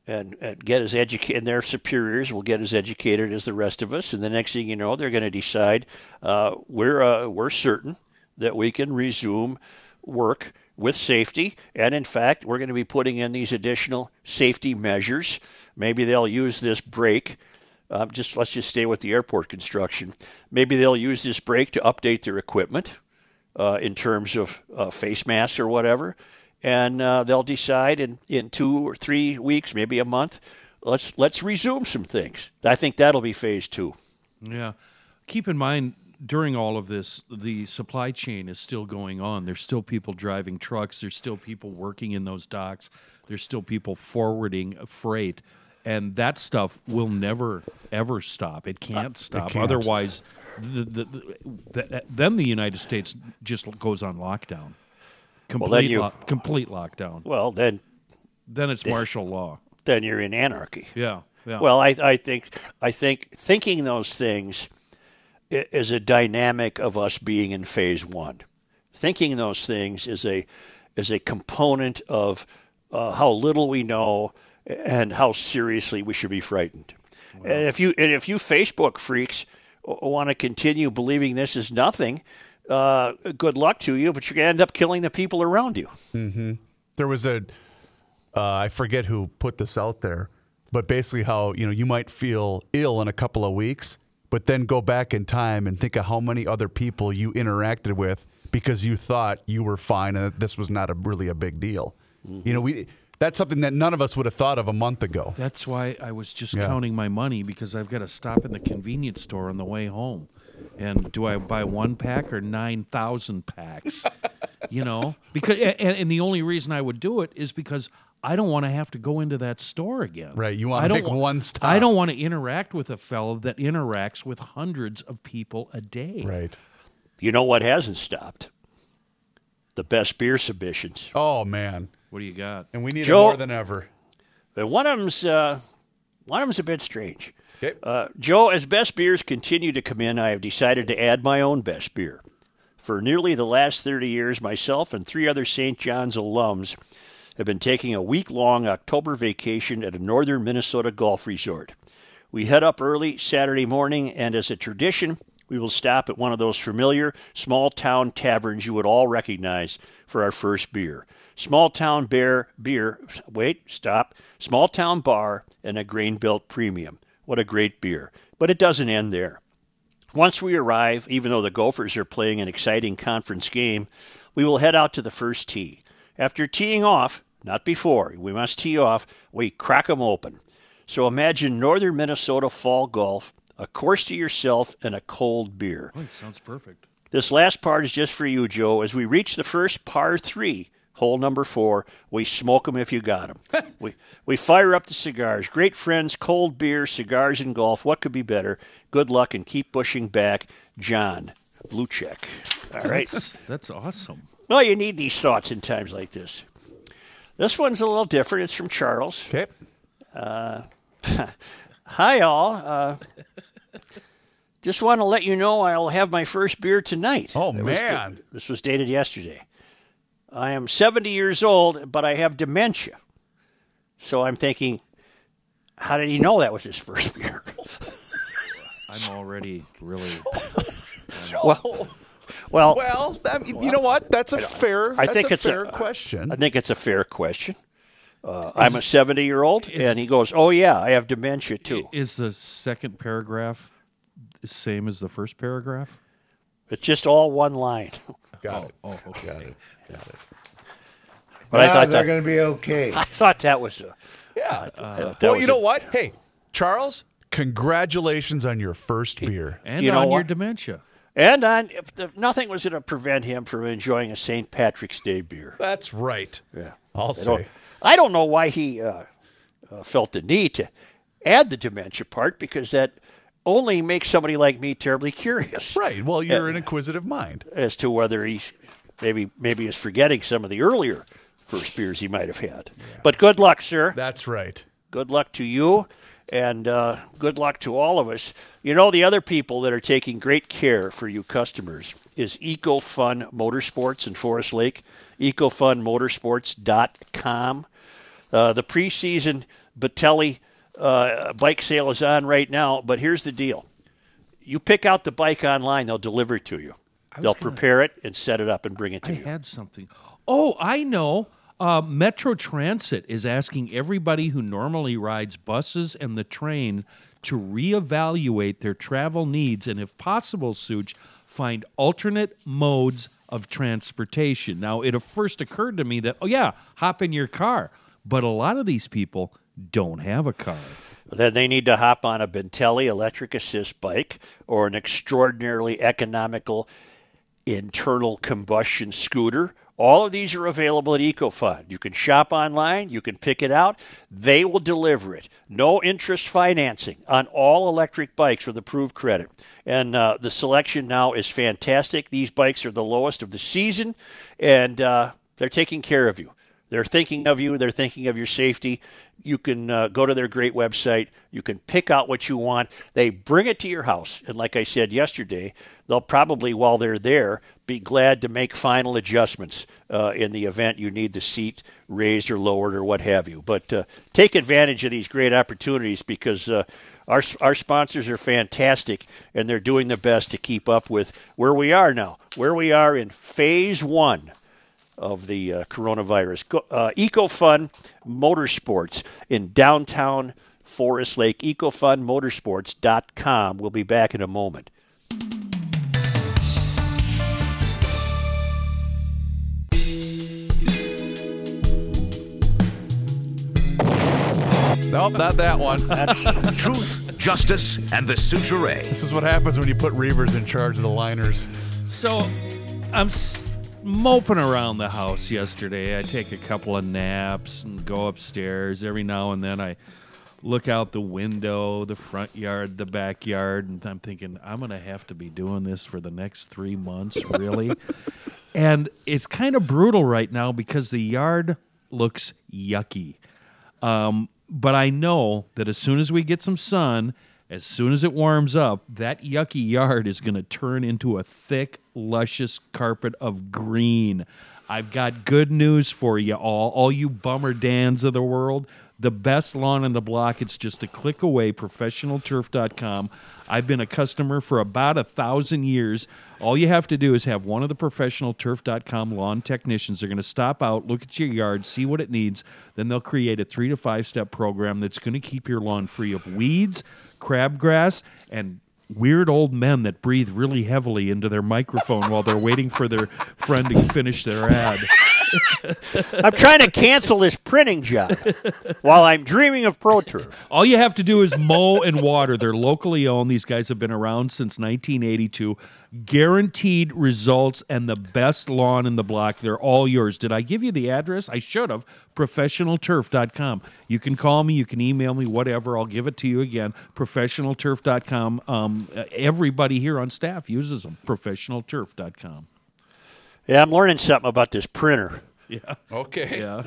and, and get as educated, and their superiors will get as educated as the rest of us. And the next thing you know, they're going to decide uh, we're uh, we're certain that we can resume work with safety. And in fact, we're going to be putting in these additional safety measures. Maybe they'll use this break. Um, just let's just stay with the airport construction. Maybe they'll use this break to update their equipment uh, in terms of uh, face masks or whatever, and uh, they'll decide in, in two or three weeks, maybe a month, let's let's resume some things. I think that'll be phase two. Yeah. Keep in mind, during all of this, the supply chain is still going on. There's still people driving trucks. There's still people working in those docks. There's still people forwarding freight. And that stuff will never, ever stop. It uh, can't stop. can't. Otherwise, the, the, the, the, then the United States just goes on lockdown. Complete, then you- lo- complete lockdown. Well, then Then it's martial law. then you're in anarchy. Yeah. Yeah. Well, I, I think I think thinking those things i- is a dynamic of us being in phase one. Thinking those things is a is a component of uh, how little we know and how seriously we should be frightened. And if you and if you Facebook freaks want to continue believing this is nothing, uh, good luck to you. But you're going to end up killing the people around you. there was a uh, I forget who put this out there, but basically how you know you might feel ill in a couple of weeks, but then go back in time and think of how many other people you interacted with because you thought you were fine and that this was not a really a big deal. You know, we that's something that none of us would have thought of a month ago. That's why I was just Yeah. counting my money because I've got to stop in the convenience store on the way home. And do I buy one pack or 9,000 packs? you know? Because and, and the only reason I would do it is because I don't want to have to go into that store again. Right, you wanna I don't make wa- one stop. I don't want to interact with a fellow that interacts with hundreds of people a day. Right. You know what hasn't stopped? The best beer submissions. Oh man, What do you got? and we need Joe- it more than ever. But one of them's uh, one of them's a bit strange. Okay. Uh, Joe, as best beers continue to come in, I have decided to add my own best beer. For nearly the last 30 years, myself and three other St. John's alums have been taking a week long October vacation at a northern Minnesota golf resort. We head up early Saturday morning, and as a tradition, we will stop at one of those familiar small town taverns you would all recognize for our first beer. small town bear beer. Wait, stop. Small town bar and a grain belt premium. What a great beer! But it doesn't end there. Once we arrive, even though the Gophers are playing an exciting conference game, we will head out to the first tee. After teeing off, not before, we must tee off, we crack 'em open. So imagine northern Minnesota fall golf, a course to yourself, and a cold beer. Oh, sounds perfect. This last part is just for you, Joe. As we reach the first par three, hole number four, we smoke 'em if you got 'em. we, we fire up the cigars. Great friends, cold beer, cigars, and golf. What could be better? Good luck and keep pushing back. John, blue check. All right. That's awesome. well, you need these thoughts in times like this. This one's a little different. It's from Charles. Okay. Hi, all. Uh, just want to let you know I'll have my first beer tonight. Oh, That was- man. this was dated yesterday. I am 70 years old, but I have dementia. So I'm thinking, how did he know that was his first beer? I'm already really. well, well, Well, that, you know what? That's a fair. I that's think a it's a- fair question. I think it's a fair question. Uh, I'm a 70 year old, and he goes, Oh, yeah, I have dementia too. Is the second paragraph the same as the first paragraph? It's just all one line. Got it. Oh, okay. Got it. Got it. But I thought they're that, going to be okay. I thought that was a. Yeah. I thought that well, was you a- know what? Hey, Charles, congratulations on your first beer. And You know on your dementia. And on, if the, nothing was going to prevent him from enjoying a St. Patrick's Day beer. That's right. Yeah. I'll I say. don't, I don't know why he uh, uh, felt the need to add the dementia part because that only makes somebody like me terribly curious Right. Well, you're an inquisitive mind. as to whether he maybe maybe is forgetting some of the earlier first beers he might have had. But good luck, sir. That's right. Good luck to you, and uh, good luck to all of us. You know, the other people that are taking great care for you customers is EcoFun Motorsports in Forest Lake, EcoFunMotorsports.com. Uh, the preseason Batelli uh, bike sale is on right now, but here's the deal. You pick out the bike online, they'll deliver it to you. They'll gonna- prepare it and set it up and bring it to I you. had something. Oh, I know. Uh, Metro Transit is asking everybody who normally rides buses and the train to reevaluate their travel needs and, if possible, Such, find alternate modes of transportation. Now, it first occurred to me that, oh, yeah, hop in your car. But a lot of these people don't have a car. Then they need to hop on a Bentelli electric assist bike or an extraordinarily economical internal combustion scooter. All of these are available at EcoFun. You can shop online, you can pick it out. They will deliver it. No interest financing on all electric bikes with approved credit. And uh, the selection now is fantastic. These bikes are the lowest of the season, and uh, they're taking care of you. They're thinking of you. They're thinking of your safety. You can uh, go to their great website. You can pick out what you want. They bring it to your house. And like I said yesterday, they'll probably, while they're there, be glad to make final adjustments uh, in the event you need the seat raised or lowered or what have you. But uh, take advantage of these great opportunities because uh, our, our sponsors are fantastic and they're doing the best to keep up with where we are now, where we are in phase one of the uh, coronavirus. Go, uh, EcoFun Motorsports in downtown Forest Lake. EcoFunMotorsports.com. We'll be back in a moment. Nope, not that one. Truth, justice, and the suture. This is what happens when you put Reavers in charge of the liners. So I'm s- moping around the house yesterday. I take a couple of naps and go upstairs. Every now and then I look out the window, the front yard, the backyard, and I'm thinking, I'm going to have to be doing this for the next three months, really? and it's kind of brutal right now because the yard looks yucky. Um, but I know that as soon as we get some sun, as soon as it warms up, that yucky yard is going to turn into a thick, luscious carpet of green. I've got good news for you all, all you bummer Dans of the world. The best lawn in the block. It's just a click away. ProfessionalTurf.com. I've been a customer for about a thousand years. All you have to do is have one of the ProfessionalTurf.com lawn technicians. They're going to stop out, look at your yard, see what it needs. Then they'll create a three to five step program that's going to keep your lawn free of weeds, crabgrass, and weird old men that breathe really heavily into their microphone while they're waiting for their friend to finish their ad. I'm trying to cancel this printing job while I'm dreaming of ProTurf. All you have to do is mow and water. They're locally owned. These guys have been around since 1982. Guaranteed results and the best lawn in the block. They're all yours. Did I give you the address? I should have. Professionalturf.com. You can call me, you can email me, whatever. I'll give it to you again. Professionalturf.com. Um, everybody here on staff uses them. Professionalturf.com. Yeah, I'm learning something about this printer. Yeah. Okay. Yeah.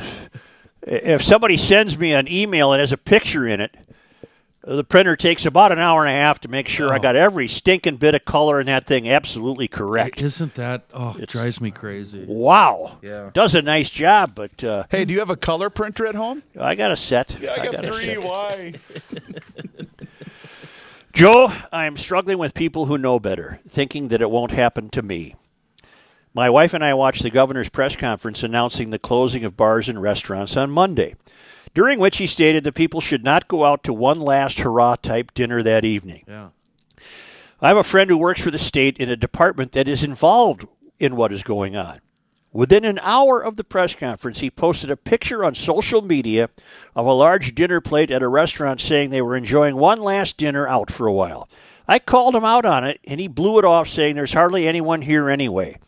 If somebody sends me an email and has a picture in it, the printer takes about an hour and a half to make sure I got every stinking bit of color in that thing absolutely correct. Isn't that? Oh, it drives me crazy. Wow. Yeah. Does a nice job, but uh, Hey, do you have a color printer at home? I got a set. Yeah, I got a three. set. Why? Joe, I am struggling with people who know better, thinking that it won't happen to me. My wife and I watched the governor's press conference announcing the closing of bars and restaurants on Monday, during which he stated that people should not go out to one last hurrah type dinner that evening. Yeah. I have a friend who works for the state in a department that is involved in what is going on. Within an hour of the press conference, he posted a picture on social media of a large dinner plate at a restaurant saying they were enjoying one last dinner out for a while. I called him out on it, and he blew it off, saying there's hardly anyone here anyway.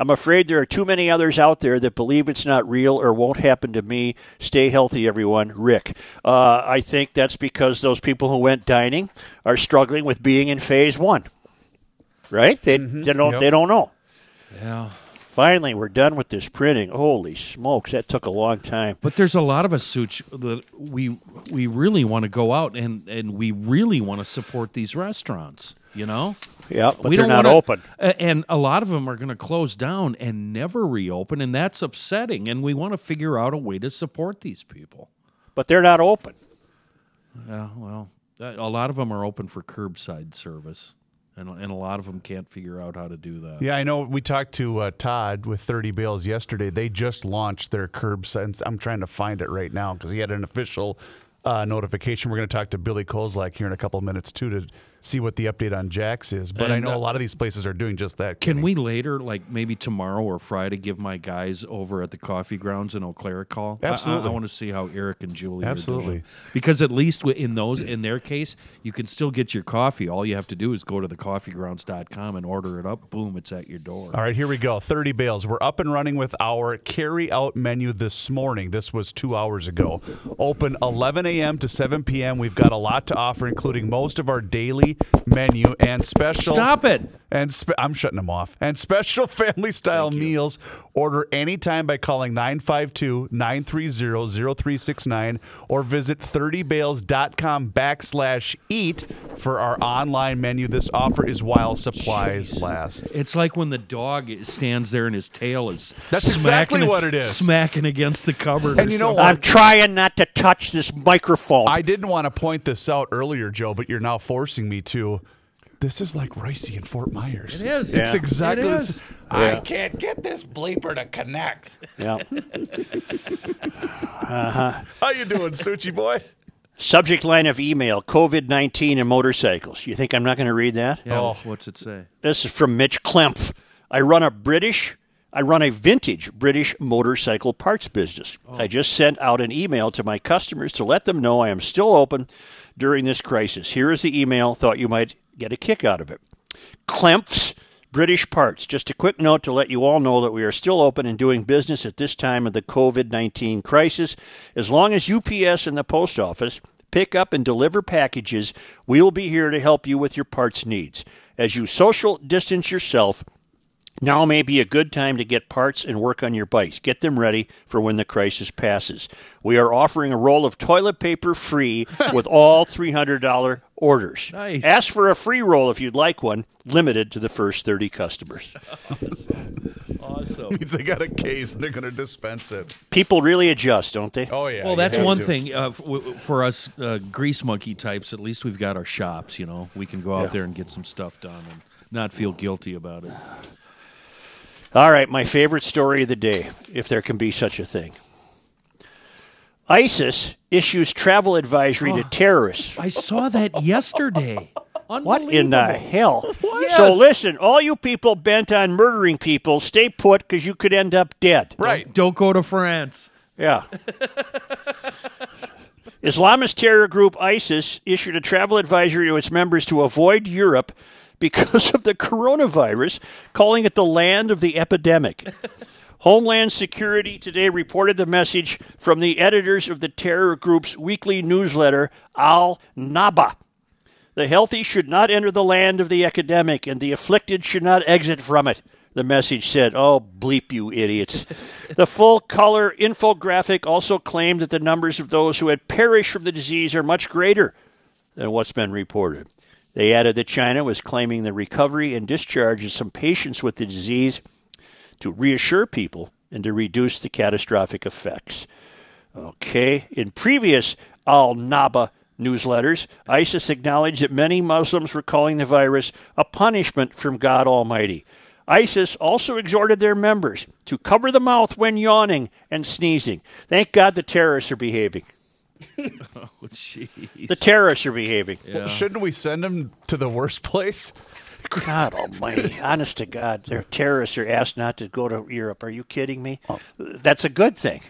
I'm afraid there are too many others out there that believe it's not real or won't happen to me. Stay healthy, everyone. Rick. Uh, I think that's because those people who went dining are struggling with being in phase one. Right? They, they don't. Yep. They don't know. Yeah. Finally, we're done with this printing. Holy smokes, that took a long time. But there's a lot of us, Such, that we we really want to go out and, and we really want to support these restaurants. You know, Yeah, but we they're not wanna- open. and a lot of them are going to close down and never reopen, and that's upsetting. And we want to figure out a way to support these people. But they're not open. Yeah, well, a a lot of them are open for curbside service, and and a lot of them can't figure out how to do that. Yeah, I know. We talked to uh, Todd with 30 Bales yesterday. They just launched their curbside. I'm trying to find it right now because he had an official uh, notification. We're going to talk to Billy Kozlak here in a couple of minutes too to see what the update on Jax is. But I know uh, a lot of these places are doing just that. Can we later, like maybe tomorrow or Friday, give my guys over at the coffee grounds in Eau Claire a call? I- I- Absolutely. I, want to see how Eric and Julie are Absolutely. doing. Because at least in those, in their case, you can still get your coffee. All you have to do is go to thecoffeegrounds.com and order it up. Boom, it's at your door. All right, here we go. 30 bales. We're up and running with our carry out menu this morning. This was two hours ago. Open 11 a.m. to 7 p.m. We've got a lot to offer, including most of our daily menu and special. Stop it. And spe- I'm shutting them off. And special family style meals. Order anytime by calling 952 930 0369 or visit 30bales.com backslash eat for our online menu. This offer is while supplies last. It's like when the dog stands there and his tail is That's exactly what it is. Smacking against the cupboard. And or you know something. what? I'm trying not to touch this microphone. I didn't want to point this out earlier, Joe, but you're now forcing me to. This is like Ricey and Fort Myers. It is. It's Yeah. exactly. It this- is. I Yeah. can't get this bleeper to connect. yeah. Uh-huh. How you doing, Suchi boy? Subject line of email: COVID nineteen and motorcycles. You think I'm not going to read that? Yeah, Oh. what's it say? This is from Mitch Klemp. I run a British, I run a vintage British motorcycle parts business. Oh. I just sent out an email to my customers to let them know I am still open during this crisis. Here is the email. Thought you might get a kick out of it. Klemp's British Parts. Just a quick note to let you all know that we are still open and doing business at this time of the COVID 19 crisis. As long as UPS and the post office pick up and deliver packages, we will be here to help you with your parts needs. As you social distance yourself, now may be a good time to get parts and work on your bikes. Get them ready for when the crisis passes. We are offering a roll of toilet paper free with all $300 orders. Nice. Ask for a free roll if you'd like one, limited to the first 30 customers. Awesome. Means they got a case and they're going to dispense it. People really adjust, don't they? Oh yeah. Well, that's one to. thing uh, f- w- for us uh, grease monkey types. At least we've got our shops. You know, we can go out Yeah. there and get some stuff done and not feel guilty about it. All right, my favorite story of the day, if there can be such a thing. ISIS issues travel advisory to oh, terrorists. I saw that yesterday. What in the hell? Yes. So listen, all you people bent on murdering people, stay put because you could end up dead. Right. Don't go to France. Yeah. Islamist terror group ISIS issued a travel advisory to its members to avoid Europe because of the coronavirus, calling it the land of the epidemic. Homeland Security today reported the message from the editors of the terror group's weekly newsletter, Al Naba. The healthy should not enter the land of the epidemic, and the afflicted should not exit from it. The message said, Oh, bleep, you idiots. the full color infographic also claimed that the numbers of those who had perished from the disease are much greater than what's been reported. They added that China was claiming the recovery and discharge of some patients with the disease to reassure people and to reduce the catastrophic effects. Okay. In previous Al Naba newsletters, ISIS acknowledged that many Muslims were calling the virus a punishment from God Almighty. ISIS also exhorted their members to cover the mouth when yawning and sneezing. Thank God the terrorists are behaving. Oh, jeez. The terrorists are behaving. Shouldn't we send them to the worst place? God almighty. Honest to God, their terrorists are asked not to go to Europe. Are you kidding me? Oh. That's a good thing.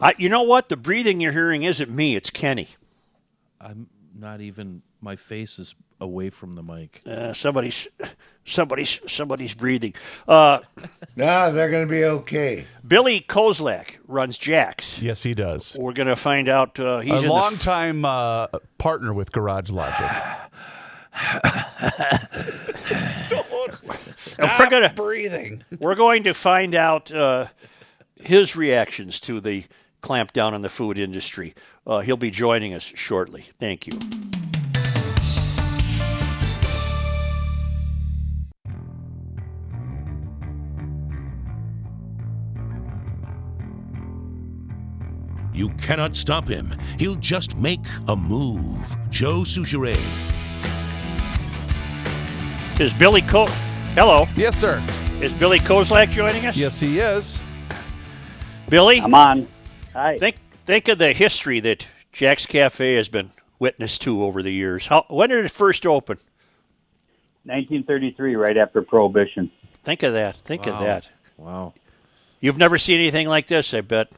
I, you know what? The breathing you're hearing isn't me, it's Kenny. I'm not even. My face is away from the mic. Uh, somebody's, somebody's, somebody's breathing. Uh, Nah, they're going to be okay. Billy Kozlak runs Jax. Yes, he does. We're going to find out. Uh, he's A in the long time uh, partner with Garage Logic. Don't stop we're gonna- breathing. We're going to find out uh, his reactions to the clampdown on the food industry. Uh, he'll be joining us shortly. Thank you. You cannot stop him. He'll just make a move. Joe Soucheray. Is Billy Co? Hello, Yes, sir. is Billy Kozlak joining us? Yes, he is. Billy. I'm on. Hi. Think think of the history that Jax Cafe has been witness to over the years. How when did it first open? 1933, right after Prohibition. Think of that. Think of that. Wow. You've never seen anything like this, I bet.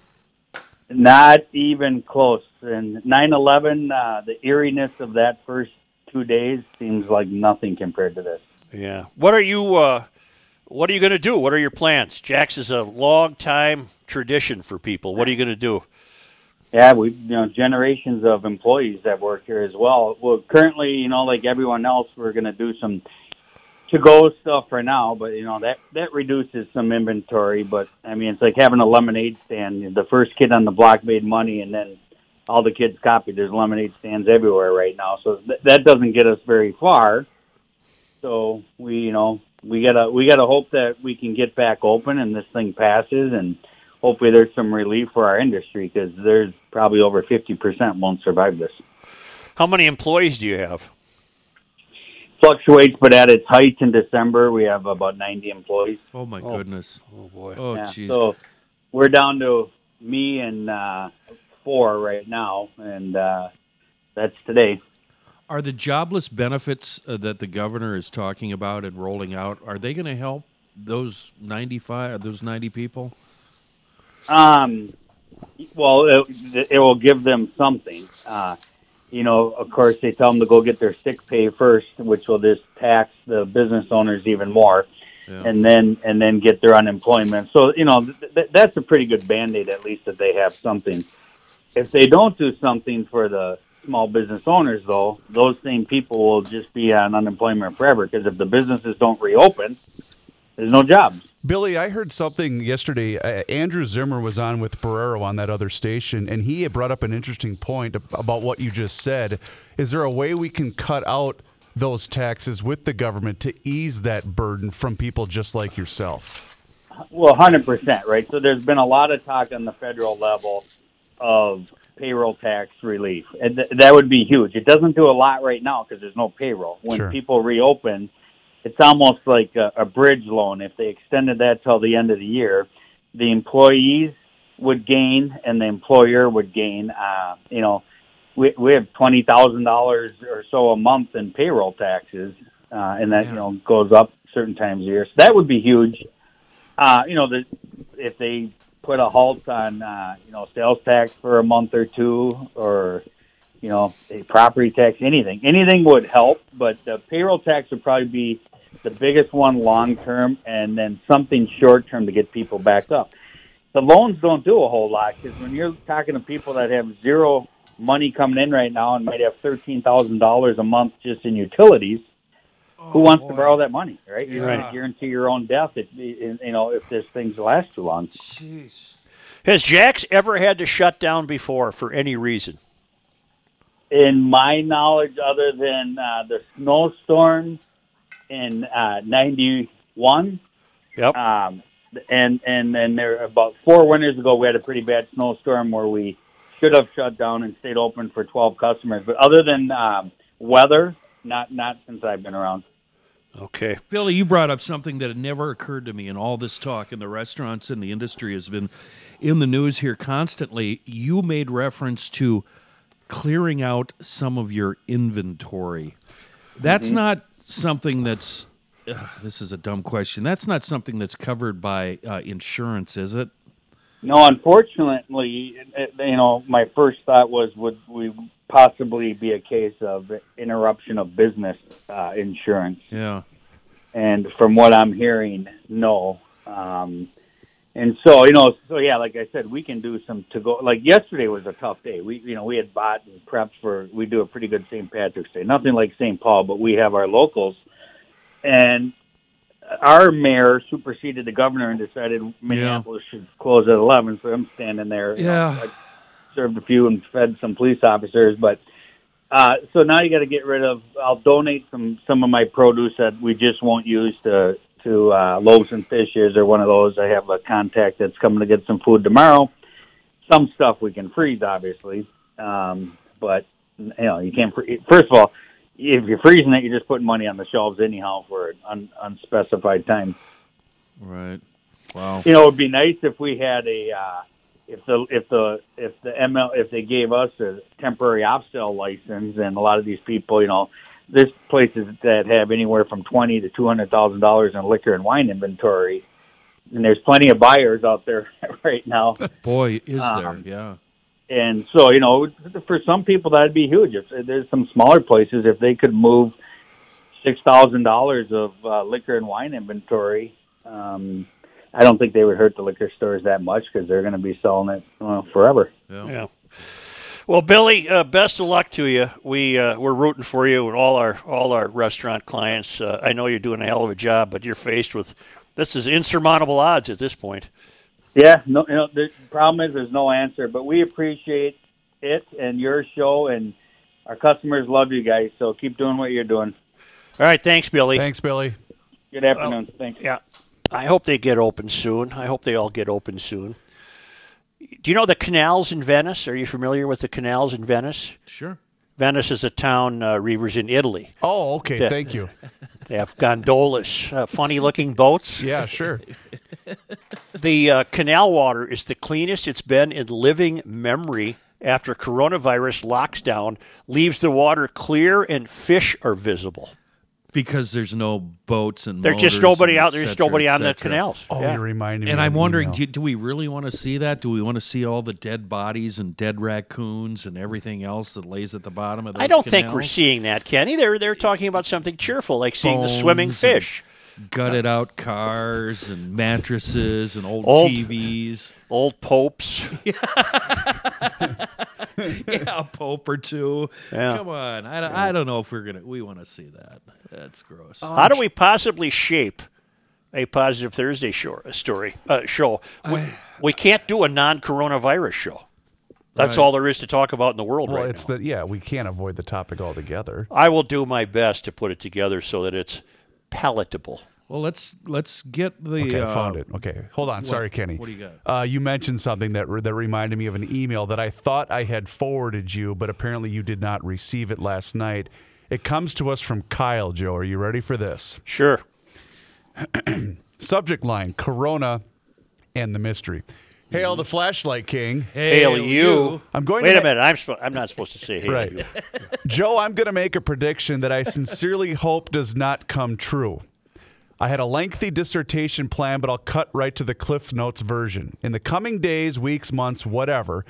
Not even close. And 9/11, uh, the eeriness of that first two days seems like nothing compared to this. Yeah. What are you uh, what are you going to do? What are your plans? Jax is a long time tradition for people. What are you going to do? Yeah, we you know generations of employees that work here as well. Well, currently, you know, like everyone else, we're going to do some to go stuff for now, but you know that that reduces some inventory. But I mean, it's like having a lemonade stand. The first kid on the block made money, and then all the kids copied. There's lemonade stands everywhere right now, so th- that doesn't get us very far. So we, you know, we gotta we gotta hope that we can get back open and this thing passes and hopefully there's some relief for our industry because there's probably over 50% won't survive this. How many employees do you have? Fluctuates, but at its height in December, we have about 90 employees. Oh my goodness. Oh boy. Oh Yeah, jeez. so we're down to me and uh, four right now, and uh, that's today. Are the jobless benefits uh, that the governor is talking about and rolling out are they going to help those 95 those 90 people? Um, well, it, it will give them something. Uh, you know, of course, they tell them to go get their sick pay first, which will just tax the business owners even more, and then and then get their unemployment. So you know, th- th- that's a pretty good band aid at least that they have something. If they don't do something for the small business owners, though, those same people will just be on unemployment forever. Because if the businesses don't reopen, there's no jobs. Billy, I heard something yesterday. Uh, Andrew Zimmern was on with Barreiro on that other station, and he had brought up an interesting point about what you just said. Is there a way we can cut out those taxes with the government to ease that burden from people just like yourself? Well, hundred percent, right? So there's been a lot of talk on the federal level of payroll tax relief, and th- that would be huge. It doesn't do a lot right now because there's no payroll. When Sure. people reopen, it's almost like a, a bridge loan. If they extended that till the end of the year, the employees would gain and the employer would gain. Uh, you know, we we have twenty thousand dollars or so a month in payroll taxes, uh, and that you know goes up certain times a year. So that would be huge uh, you know, the, if they put a halt on, uh, you know, sales tax for a month or two, or you know, a property tax, anything, anything would help. But the payroll tax would probably be the biggest one long term, and then something short term to get people back up. The loans don't do a whole lot because when you're talking to people that have zero money coming in right now and might have thirteen thousand dollars a month just in utilities, who wants to borrow that money, right? You're going to guarantee your own death if you know if this thing's last too long. Has Jax ever had to shut down before for any reason? In my knowledge, other than uh, the snowstorm in uh, '91, Yep. um, and and then there about four winters ago, we had a pretty bad snowstorm where we should have shut down and stayed open for 12 customers. But other than um, weather, not not since I've been around. Okay. Billy, you brought up something that had never occurred to me in all this talk, and the restaurants and the industry has been in the news here constantly. You made reference to clearing out some of your inventory. That's not something that's. ugh, this is a dumb question. That's not something that's covered by uh, insurance, is it? No, unfortunately, you know, my first thought was would we possibly be a case of interruption of business uh, insurance? Yeah. And from what I'm hearing, no. Um, and so, you know, so yeah, like I said, we can do some to go. Like yesterday was a tough day. We, you know, we had bought and prepped for. We do a pretty good St. Patrick's Day. Nothing like St. Paul, but we have our locals, and our mayor superseded the governor and decided Minneapolis should close at eleven. So I'm standing there. you know, Yeah. Served a few and fed some police officers, but uh, so now you got to get rid of. I'll donate some some of my produce that we just won't use to to uh, Loaves and Fishes or one of those. I have a contact that's coming to get some food tomorrow. Some stuff we can freeze, obviously, um, but you know you can't. Free- First of all, if you're freezing it, you're just putting money on the shelves anyhow for an un- unspecified time. Right. Wow. You know, it would be nice if we had a uh, if the if the if the ML if they gave us a temporary off sale license, and a lot of these people, you know, there's places that have anywhere from twenty to two hundred thousand dollars in liquor and wine inventory, and there's plenty of buyers out there right now. Boy, is Um, there. Yeah. And so, you know, for some people that'd be huge. If there's some smaller places, if they could move six thousand dollars of uh, liquor and wine inventory, um, I don't think they would hurt the liquor stores that much because they're going to be selling it uh, forever. Yeah. Well, Billy, uh, best of luck to you. We uh, we're rooting for you and all our all our restaurant clients. Uh, I know you're doing a hell of a job, but you're faced with this is insurmountable odds at this point. Yeah, no, you know, the problem is there's no answer, but we appreciate it and your show, and our customers love you guys. So keep doing what you're doing. All right, thanks, Billy. Thanks, Billy. Good afternoon. Thanks. Yeah, I hope they get open soon. I hope they all get open soon. Do you know the canals in Venice? Are you familiar with the canals in Venice? Sure. Venice is a town, uh, Reavers, in Italy. Oh, okay. Thank you. They have gondolas, uh, funny-looking boats. Yeah, sure. The uh, canal water is the cleanest it's been in living memory after coronavirus locks down, leaves the water clear and fish are visible. Because there's no boats and There's just nobody out there, there's cetera, nobody et on the canals. Oh, Yeah. you're reminding me. And I'm wondering, do, do we really want to see that? Do we want to see all the dead bodies and dead raccoons and everything else that lays at the bottom of those I don't think we're seeing that, Kenny. They're they're talking about something cheerful, like seeing the swimming fish, gutted out cars and mattresses and old, Old- TVs. Old popes. yeah, a pope or two. Yeah. Come on, I, don't- I don't know if we're gonna we want to see that. That's gross. How do we possibly shape a positive Thursday show, a story uh, show. We, we can't do a non-coronavirus show. That's all there is to talk about in the world Well, right it's now. the yeah, we can't avoid the topic altogether. I will do my best to put it together so that it's palatable. Well, let's let's get the. Okay, uh, found it. Okay, hold on. Sorry, Kenny. what do you got? Uh, you mentioned something that re- that reminded me of an email that I thought I had forwarded you, but apparently you did not receive it last night. It comes to us from Kyle. Joe, are you ready for this? Sure. Subject line: Corona and the mystery. Hail the flashlight king. Hail you. I'm going Wait to a ma- minute. I'm spo- I'm not supposed to say hail Right. you. Joe, I'm going to make a prediction that I sincerely hope does not come true. I had a lengthy dissertation plan, but I'll cut right to the Cliff Notes version. In the coming days, weeks, months, whatever,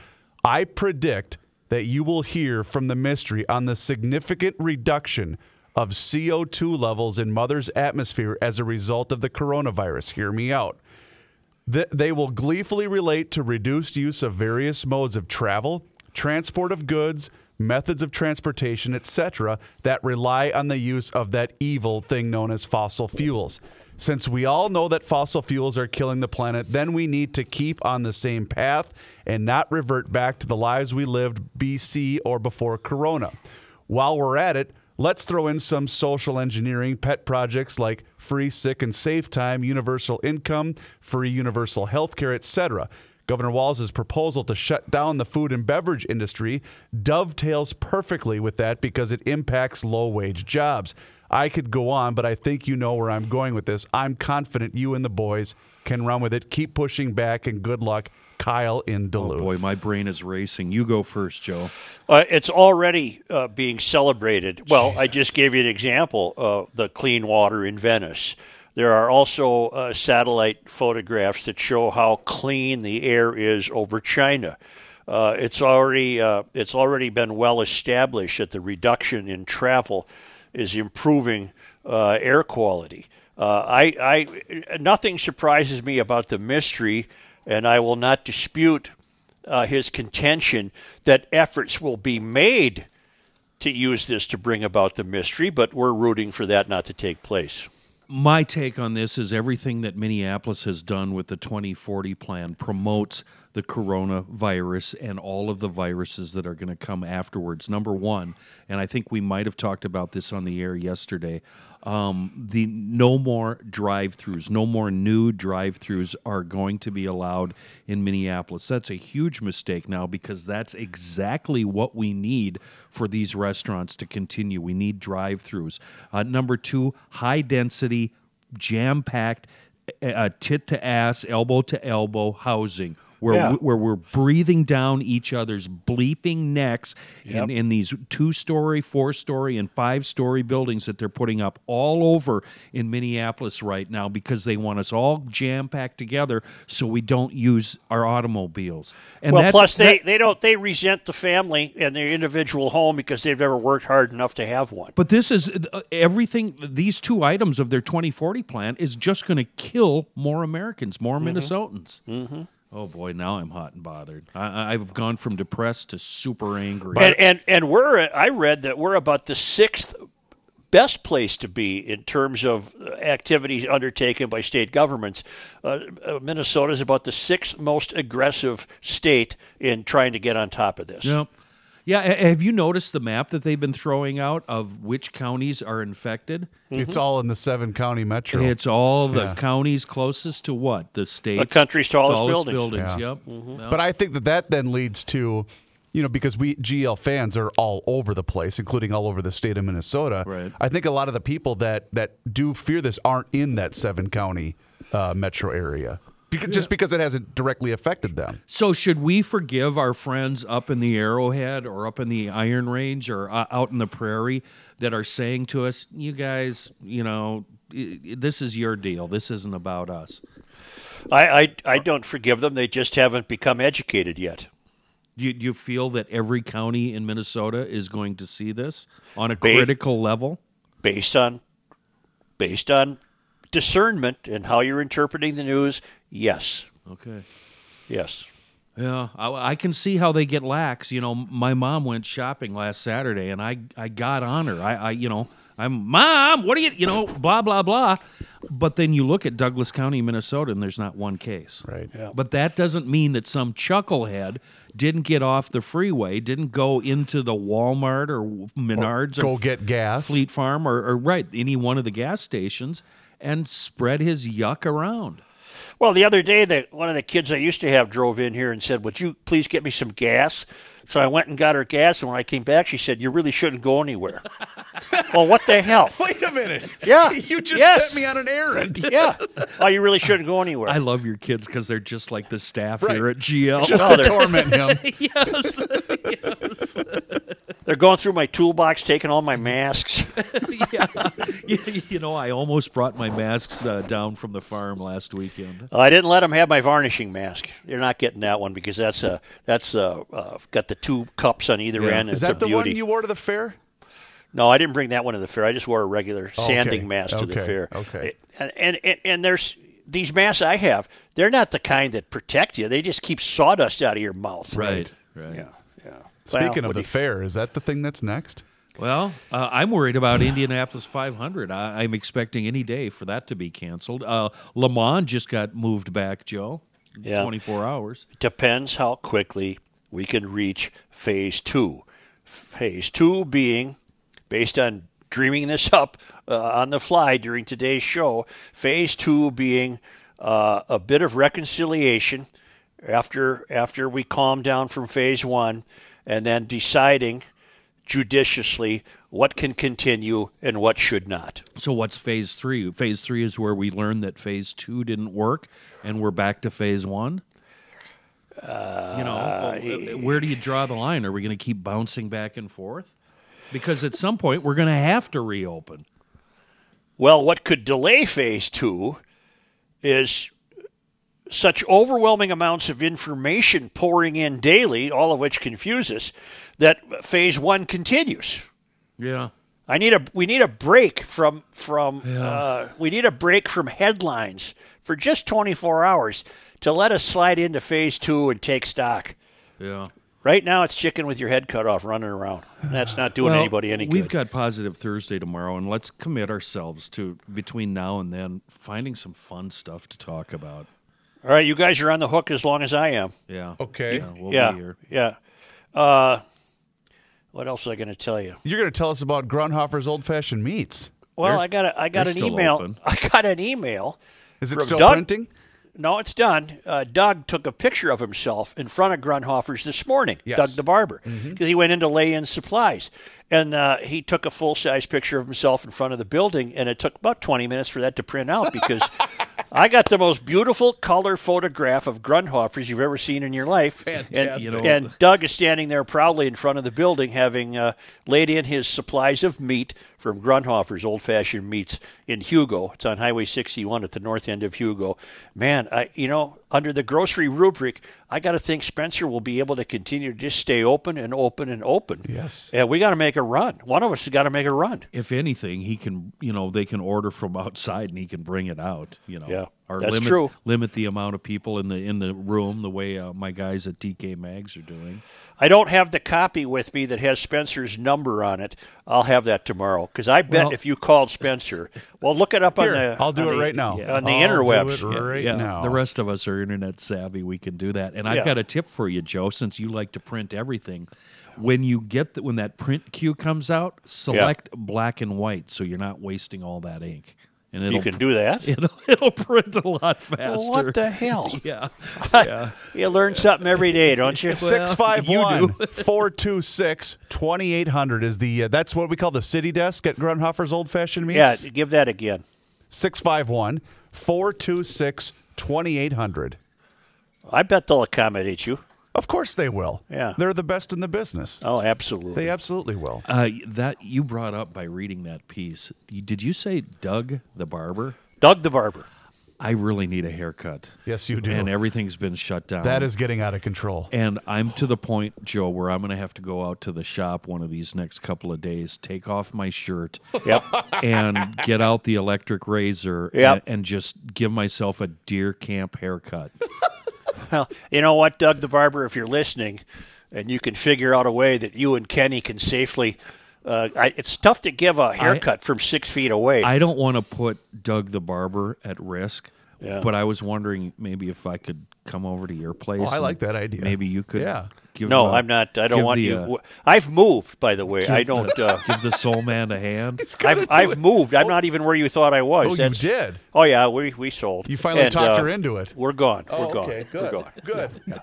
I predict that you will hear from the mystery on the significant reduction of CO2 levels in Mother's atmosphere as a result of the coronavirus. Hear me out. Th- they will gleefully relate to reduced use of various modes of travel, transport of goods, methods of transportation, etc., that rely on the use of that evil thing known as fossil fuels. Since we all know that fossil fuels are killing the planet, then we need to keep on the same path and not revert back to the lives we lived BC or before Corona. While we're at it, let's throw in some social engineering pet projects like free sick and safe time, universal income, free universal health care, etc. Governor Walz' proposal to shut down the food and beverage industry dovetails perfectly with that because it impacts low wage jobs. I could go on, but I think you know where I'm going with this. I'm confident you and the boys can run with it. Keep pushing back and good luck. Kyle in Duluth. Oh Boy, my brain is racing. You go first, Joe. Uh, it's already uh, being celebrated. Well, I just gave you an example uh, the clean water in Venice. There are also uh, satellite photographs that show how clean the air is over China. Uh, it's already uh, it's already been well established that the reduction in travel is improving uh, air quality. Uh, I, I nothing surprises me about the mystery, and I will not dispute uh, his contention that efforts will be made to use this to bring about the mystery, but we're rooting for that not to take place. My take on this is everything that Minneapolis has done with the 2040 plan promotes the coronavirus and all of the viruses that are going to come afterwards. Number one, and I think we might have talked about this on the air yesterday. Um, the no more drive-throughs, no more new drive-throughs are going to be allowed in Minneapolis. That's a huge mistake now because that's exactly what we need for these restaurants to continue. We need drive-throughs. Uh, number two, high-density, jam-packed, uh, tit to ass, elbow to elbow housing where Yeah. we, where we're breathing down each other's bleeping necks Yep. in, in these two story, four story, and five story buildings that they're putting up all over in Minneapolis right now because they want us all jam packed together so we don't use our automobiles. And well, plus they, that- they don't they resent the family and their individual home because they've never worked hard enough to have one. But this is uh, everything. These two items of their 2040 plan is just going to kill more Americans, more Minnesotans. Mm-hmm. Oh boy, now I'm hot and bothered. I, I've gone from depressed to super angry. and and and we're I read that we're about the sixth best place to be in terms of activities undertaken by state governments. Uh, uh, Minnesota is about the sixth most aggressive state in trying to get on top of this. Yep. Yeah, have you noticed the map that they've been throwing out of which counties are infected? It's all in the seven county metro. It's all the Yeah. counties closest to what? The state. The country's tallest buildings. Yeah. Yep. Yep. But I think that that then leads to, you know, because we GL fans are all over the place, including all over the state of Minnesota. Right. I think a lot of the people that that do fear this aren't in that seven county uh, metro area, Beca- just because it hasn't directly affected them. So should we forgive our friends up in the Arrowhead or up in the Iron Range or uh, out in the prairie that are saying to us, "You guys, you know, i- i- this is your deal. This isn't about us." I, I I don't forgive them. They just haven't become educated yet. Do you, do you feel that every county in Minnesota is going to see this on a Ba- critical level? based on based on discernment and how you're interpreting the news. Yes, Okay. yes. Yeah, I, I can see how they get lax. You know, my mom went shopping last Saturday, and I, I got on her. I, I, you know, I'm mom. What are you, you know, blah blah blah. But then you look at Douglas County, Minnesota, and there's not one case. Right. Yeah. But that doesn't mean that some chucklehead didn't get off the freeway, didn't go into the Walmart or Menards or, Go get gas. Fleet Farm or, or right any one of the gas stations and spread his yuck around. Well, the other day, that one of the kids I used to have drove in here and said, "Would you please get me some gas?" So I went and got her gas, and when I came back, she said, "You really shouldn't go anywhere." well, what the hell? Wait a minute. Yeah. You just Yes. sent me on an errand. yeah. Oh, you really shouldn't go anywhere. I love your kids because they're just like the staff Right. here at GL. Just No, to torment him. yes, yes. They're going through my toolbox, taking all my masks. yeah. you, you know, I almost brought my masks uh, down from the farm last weekend. I didn't let them have my varnishing mask. They're not getting that one because that's a that's a, uh, got the two cups on either Yeah. end. Is it's that a the one you wore to the fair? No, I didn't bring that one to the fair. I just wore a regular Oh, sanding okay. mask to the fair. Okay. And, and and and there's these masks I have. They're not the kind that protect you. They just keep sawdust out of your mouth. Right, right. Yeah. Yeah. Speaking Well, of the do fair, is that the thing that's next? Well, uh, I'm worried about Indianapolis 500. I, I'm expecting any day for that to be canceled. Uh, Le Mans just got moved back, Joe. Yeah. 24 hours. depends how quickly we can reach phase two. Phase two being based on dreaming this up uh, on the fly during today's show. Phase two being uh, a bit of reconciliation after after we calm down from phase one, and then deciding judiciously what can continue and what should not. So, what's phase three? Phase three is where we learned that phase two didn't work, and we're back to phase one. you know, Uh, well, where do you draw the line? Are we going to keep bouncing back and forth? Because at some point, we're going to have to reopen. Well, what could delay phase two is such overwhelming amounts of information pouring in daily, all of which confuse us, that phase one continues. Yeah. I need a we need a break from from uh, we need a break from headlines for just 24 hours to let us slide into phase two and take stock. Yeah. Right now, it's chicken with your head cut off, running around. That's not doing Well, anybody any good. We've got positive Thursday tomorrow, and let's commit ourselves to between now and then finding some fun stuff to talk about. All right, you guys are on the hook as long as I am. Yeah. Okay. Yeah, we'll yeah, be here. yeah. Uh, what else was I going to tell you? You're going to tell us about Grundhofer's old fashioned meats. Well, They're- I got a, I got an email. open. I got an email. Is it still Doug? printing? No, it's done. Uh, Doug took a picture of himself in front of Grundhofer's this morning. Yes. Doug the barber, because he went in to lay in supplies, and uh, he took a full size picture of himself in front of the building, and it took about twenty minutes for that to print out because I got the most beautiful color photograph of Grundhofer's you've ever seen in your life. Fantastic. And, You know- and Doug is standing there proudly in front of the building, having uh, laid in his supplies of meat from Grundhofer's Old Fashioned Meats in Hugo. It's on Highway 61 at the north end of Hugo. Man, I you know under the grocery rubric, I got to think Spencer will be able to continue to just stay open and open and open. Yes. and we got to make a run. One of us has got to make a run. If anything, he can, you know, they can order from outside and he can bring it out. You know, Yeah, or that's limit, true. Limit the amount of people in the in the room, the way uh, my guys at TK Mags are doing. I don't have the copy with me that has Spencer's number on it. I'll have that tomorrow because I bet Well- if you called Spencer, well, look it up on the. I'll do it the- right now. Yeah. on the I'll interwebs. Do it right yeah, now. the rest of us are internet savvy. We can do that. And I've Yeah. got a tip for you, Joe. Since you like to print everything, when you get the, when that print queue comes out, select black and white, so you're not wasting all that ink. And it'll You can do that. it'll it'll print a lot faster. Well, what the hell? Yeah, yeah. You learn something every day, don't you? Six five one you do. four two six twenty eight hundred is the uh, that's what we call the city desk at Grundhofer's Old Fashioned Meats. Yeah, give that again. 651 426 2800. I bet they'll accommodate you. Of course they will. Yeah. They're the best in the business. Oh, absolutely. They absolutely will. Uh, that you brought up by reading that piece. Did you say Doug the barber? Doug the barber. I really need a haircut. Yes, you do. And everything's been shut down. That is getting out of control. And I'm to the point, Joe, where I'm going to have to go out to the shop one of these next couple of days, take off my shirt, Yep. and get out the electric razor Yep. and, and just give myself a deer camp haircut. well, you know what, Doug the barber, if you're listening, and you can figure out a way that you and Kenny can safely uh, I, it's tough to give a haircut from six feet away. I don't want to put Doug the barber at risk. Yeah. But I was wondering maybe if I could come over to your place. Oh, I like that idea. Maybe you could. Yeah. Give no, I'm not. I don't want the, you. uh, I've moved, by the way. I don't. Uh, give the soul man a hand. I've, I've moved. I'm not even where you thought I was. Oh, you did? Oh yeah, we we sold. You finally And, talked uh, her into it. We're gone. Oh, we're gone. okay, We're good. gone. Good.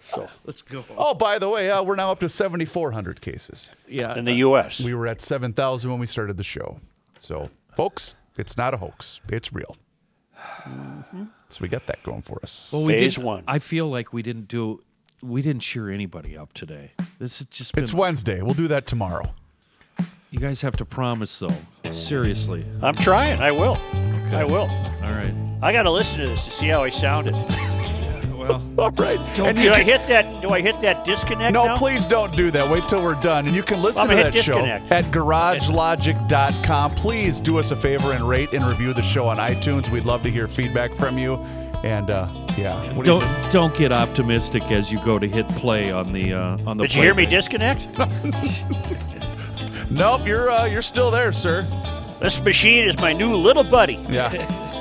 So Let's go. Oh, by the way, uh, we're now up to 7,400 cases. Yeah. in the U.S. We were at 7,000 when we started the show. So, folks, it's not a hoax. It's real. So we got that going for us. Well, we Phase did- one. I feel like we didn't do. We didn't cheer anybody up today. This has just been. It's Wednesday. We'll do that tomorrow. You guys have to promise though. Seriously. I'm trying. I will. I will. All right. I got to listen to this to see how I sounded. Well, All right. and Do you I can- hit that? Do I hit that disconnect? no, now? please don't do that. Wait till we're done. And you can listen I'm to gonna that hit show disconnect. at garagelogic.com. Please do us a favor and rate and review the show on iTunes. We'd love to hear feedback from you. And uh, yeah, what do you don't think? don't get optimistic as you go to hit play on the uh, on the. Did you hear me disconnect? Nope, you're uh, you're still there, sir. this machine is my new little buddy. Yeah,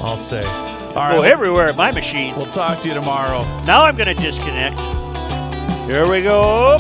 I'll say. All right, Go everywhere. My machine. we'll talk to you tomorrow. Now I'm going to disconnect. Here we go.